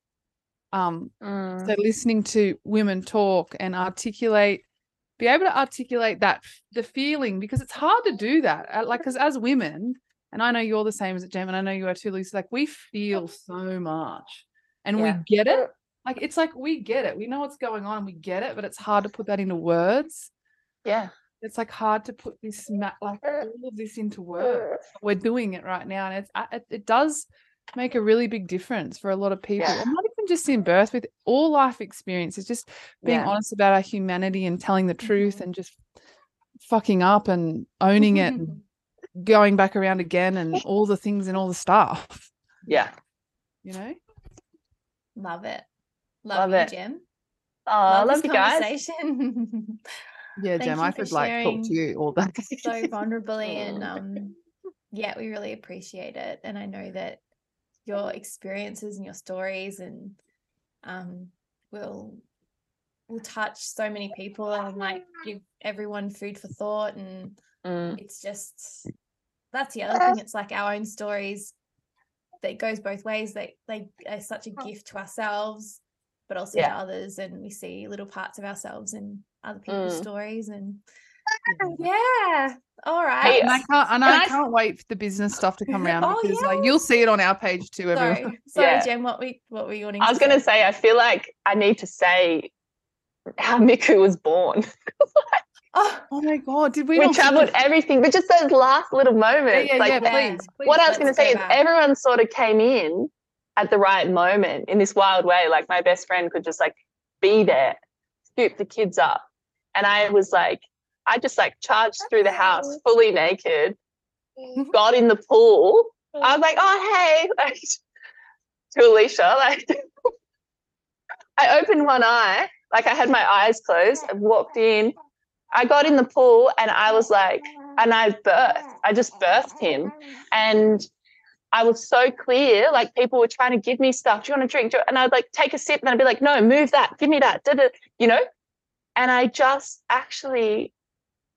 Um, Mm. so listening to women talk and articulate, be able to articulate that the feeling because it's hard to do that. uh, Like, because as women, and I know you're the same as Jem, and I know you are too, Lucy. Like, we feel so much, and Yeah. we get it. Like, it's like we get it. We know what's going on, and we get it, but it's hard to put that into words. Yeah. It's like hard to put this like all of this into words. We're doing it right now, and it's uh, it, it does make a really big difference for a lot of people, Yeah. not just in birth, with all life experiences. Just being Yeah. honest about our humanity and telling the truth, and just fucking up and owning it, and going back around again, and all the things and all the stuff. Yeah. You know, love it Love you it. Jem. Oh, I Love love this you guys. conversation. Yeah, Thank Jem, you I for could like talk to you all day. so vulnerably and um yeah we really appreciate it and i know that your experiences and your stories and um will will touch so many people and like give everyone food for thought and Mm, it's just that's the other thing it's like our own stories that goes both ways they they are such a gift to ourselves but also Yeah. to others and we see little parts of ourselves in other people's Mm. stories and Mm-hmm. yeah all right and I can't, and I I- can't wait for the business stuff to come around Oh, because like you'll see it on our page too. Everyone. Sorry, sorry, Yeah. Jem. What we what were you wanting? I was going to say, I feel like I need to say how Miku was born. Oh, Oh my god, did we? We traveled everything, but just those last little moments. yeah, like yeah. yeah. Please, what I was going to say go is everyone sort of came in at the right moment in this wild way. Like my best friend could just like be there, scoop the kids up. And I was like, I just like charged through the house fully naked, mm-hmm. got in the pool. I was like, mm-hmm. oh, hey, like to Alicia, like I opened one eye, like I had my eyes closed, I walked in, I got in the pool and I was like, and I birthed, I just birthed him. And I was so clear, like people were trying to give me stuff. Do you want to drink? And I'd like take a sip and I'd be like, no, move that, give me that, da-da," you know? And I just actually,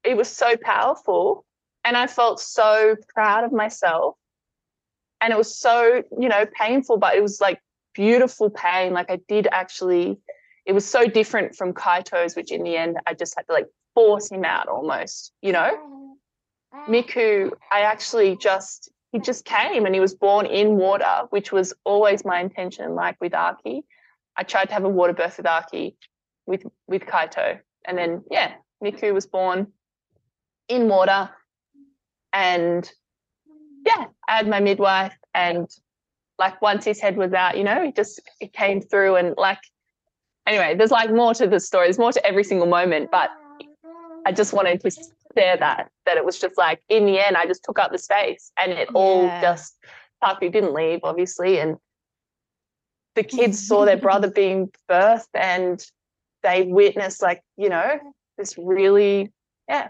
it was so powerful. And I felt so proud of myself. And it was so, you know, painful, but it was like beautiful pain. Like I did actually, it was so different from Kaito's, which in the end I just had to like force him out almost, you know? Mm-hmm. Miku, I actually just he just came and he was born in water, which was always my intention. Like with Aki, I tried to have a water birth with Aki, with with Kaito, and then yeah, Miku was born in water, and yeah, I had my midwife, and like once his head was out, you know, it just it came through, and like anyway, there's like more to the story. There's more to every single moment, but I just wanted to share that that it was just like in the end I just took up the space and it all just Taku didn't leave obviously and the kids saw their brother being birthed and they witnessed like you know this really yeah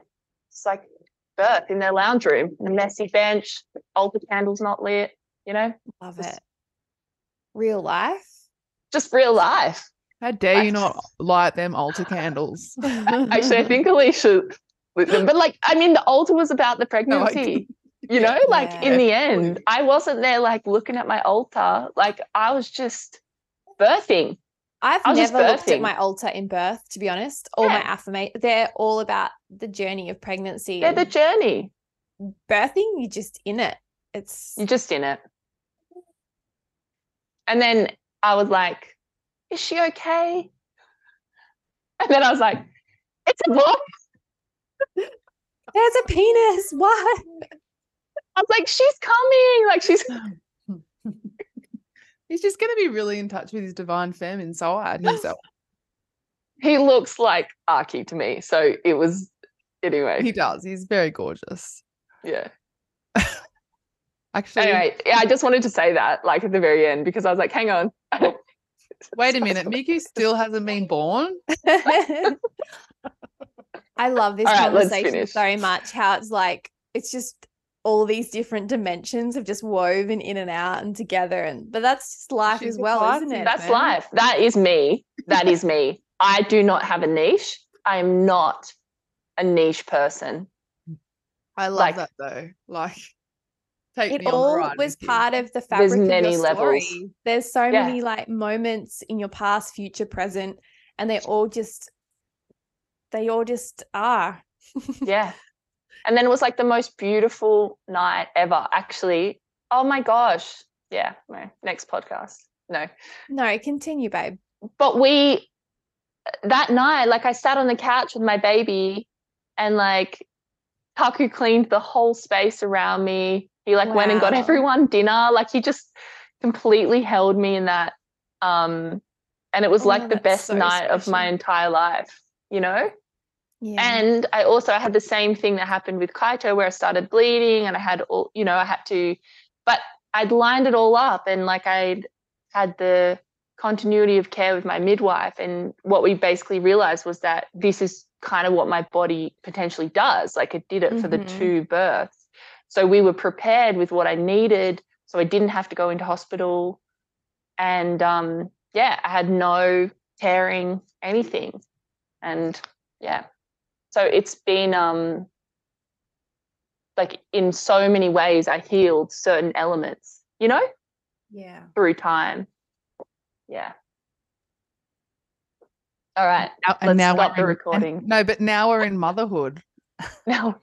it's like birth in their lounge room a messy bench altar candles not lit you know love Just- it. Real life. just real life How dare I- you not light them altar candles? actually I think Alicia lit them but like I mean the altar was about the No, pregnancy you know like Yeah. in the end i wasn't there like looking at my altar like i was just birthing I've I just never looked at my altar in birth, to be honest. All my Yeah. affirmation, they're all about the journey of pregnancy. yeah the journey birthing, you're just in it. It's you're just in it and then i was like is she okay and then i was like it's a boy there's a penis. What? i was like she's coming like she's He's just going to be really in touch with his divine femme inside himself. he looks like Aki to me so it was anyway he does. He's very gorgeous. yeah Actually, anyway yeah i just wanted to say that like at the very end because i was like hang on wait a minute. Miku still hasn't been born. I love this All right, let's conversation so much. How it's like it's just all these different dimensions have just woven in and out and together, and but that's just life She's as well, classy isn't it? That's man. life. That is me. That is me. I do not have a niche. I am not a niche person. I love Like- that though. Like, take it me on the all ride was part of the fabric of many your levels. story. There's so Yeah. many like moments in your past, future, present, and they all just they all just are. Yeah. And then it was like the most beautiful night ever, actually. Oh my gosh. Yeah. No. Next podcast. No. No, continue, babe. But we, that night, like I sat on the couch with my baby and like Taku cleaned the whole space around me. He like went and got everyone dinner. Like he just completely held me in that. Um, and it was Oh, like the best so night of my entire life, you know? Yeah. And I also I had the same thing that happened with Kaito where I started bleeding and I had all, you know, I had to, but I'd lined it all up and like I'd had the continuity of care with my midwife. And what we basically realized was that this is kind of what my body potentially does. Like it did it for the Mhm. two births. So we were prepared with what I needed. So I didn't have to go into hospital. And um, yeah, I had no tearing, anything. And yeah. So it's been um like in so many ways I healed certain elements, you know, Yeah. through time. Yeah. All right. Now, Let's now stop the in- and- recording. no, but now we're in motherhood. No,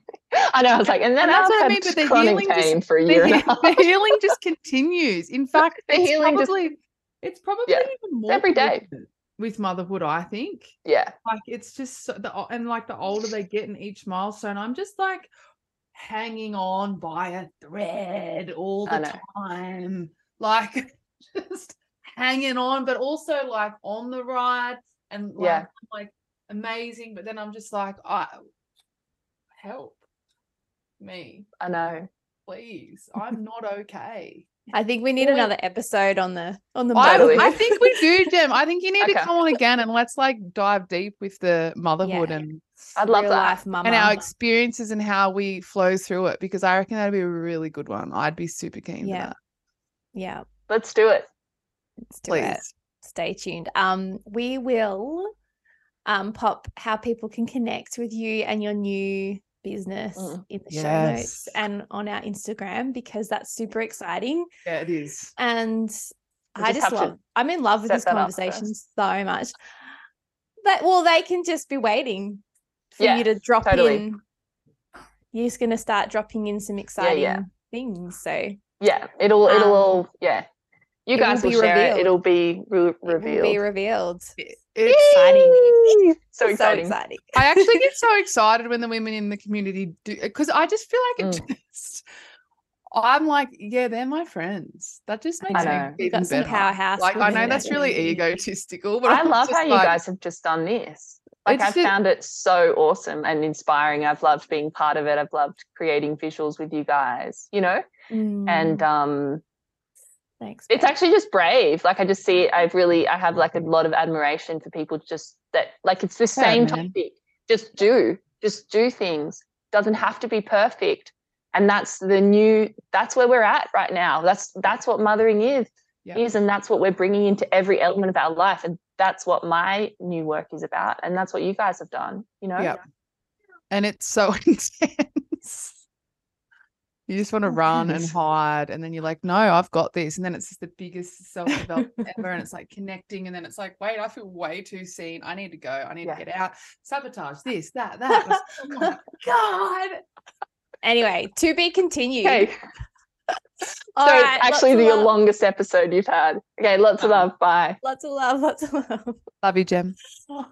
I know. I was like, and then And that's I've what I mean, but the chronic healing just- pain for a year and a the healing just continues. In fact, The it's healing just- probably it's probably Yeah, even more every day. with motherhood. I think Yeah, like it's just so, the and like the older they get in each milestone, I'm just like hanging on by a thread all the time, like just hanging on, but also like on the ride and like, Yeah. like amazing. But then I'm just like, I help me, I know. please. I'm not okay. I think we need Well, we- another episode on the on the I, I think we do, Jem. I think you need to come on again and let's like dive deep with the motherhood Yeah. and I'd love real that. life mama. and our experiences and how we flow through it because I reckon that'd be a really good one. I'd be super keen Yeah. for that. yeah, Let's do it. Let's do it. Stay tuned. Um, we will um pop how people can connect with you and your new business Mm. in the show notes and on our Instagram because that's super exciting. Yeah, it is. And We I just just love I'm in love with this conversation so much. But well, they can just be waiting for Yeah, you to drop totally. in. You're just gonna start dropping in some exciting yeah. things. So Yeah, it'll it'll Um, all yeah. You it guys will, be share revealed. it. It'll be re- it will revealed. be revealed. It- It's exciting. So So exciting. exciting. I actually get so excited when the women in the community do because I just feel like it Mm. just I'm like, yeah, they're my friends. That just makes me know. We've got some better. powerhouse. Like I know that's really egotistical, but I I'm love how you like- guys have just done this. Like I've found it so awesome and inspiring. I've loved being part of it. I've loved creating visuals with you guys, you know? And Mm, um thanks. it's actually just brave. Like I just see it, I've really I have like a lot of admiration for people just that like it's the same topic. Just do. Just do things. Doesn't have to be perfect. And that's the new that's where we're at right now. That's that's what mothering is. Yeah. Is and that's what we're bringing into every element of our life and that's what my new work is about and that's what you guys have done, you know? Yep. and it's so intense. You just want to run and hide, and then you're like, "No, I've got this." And then it's just the biggest self development ever, and it's like connecting, and then it's like, "Wait, I feel way too seen. I need to go. I need Yeah. to get out. Sabotage this, that, that." It's- oh my god! Anyway, to be continued. Okay. So right, actually the longest episode you've had. Okay, lots of love. Bye. Lots of love. Lots of love. Love you, Jem. Oh.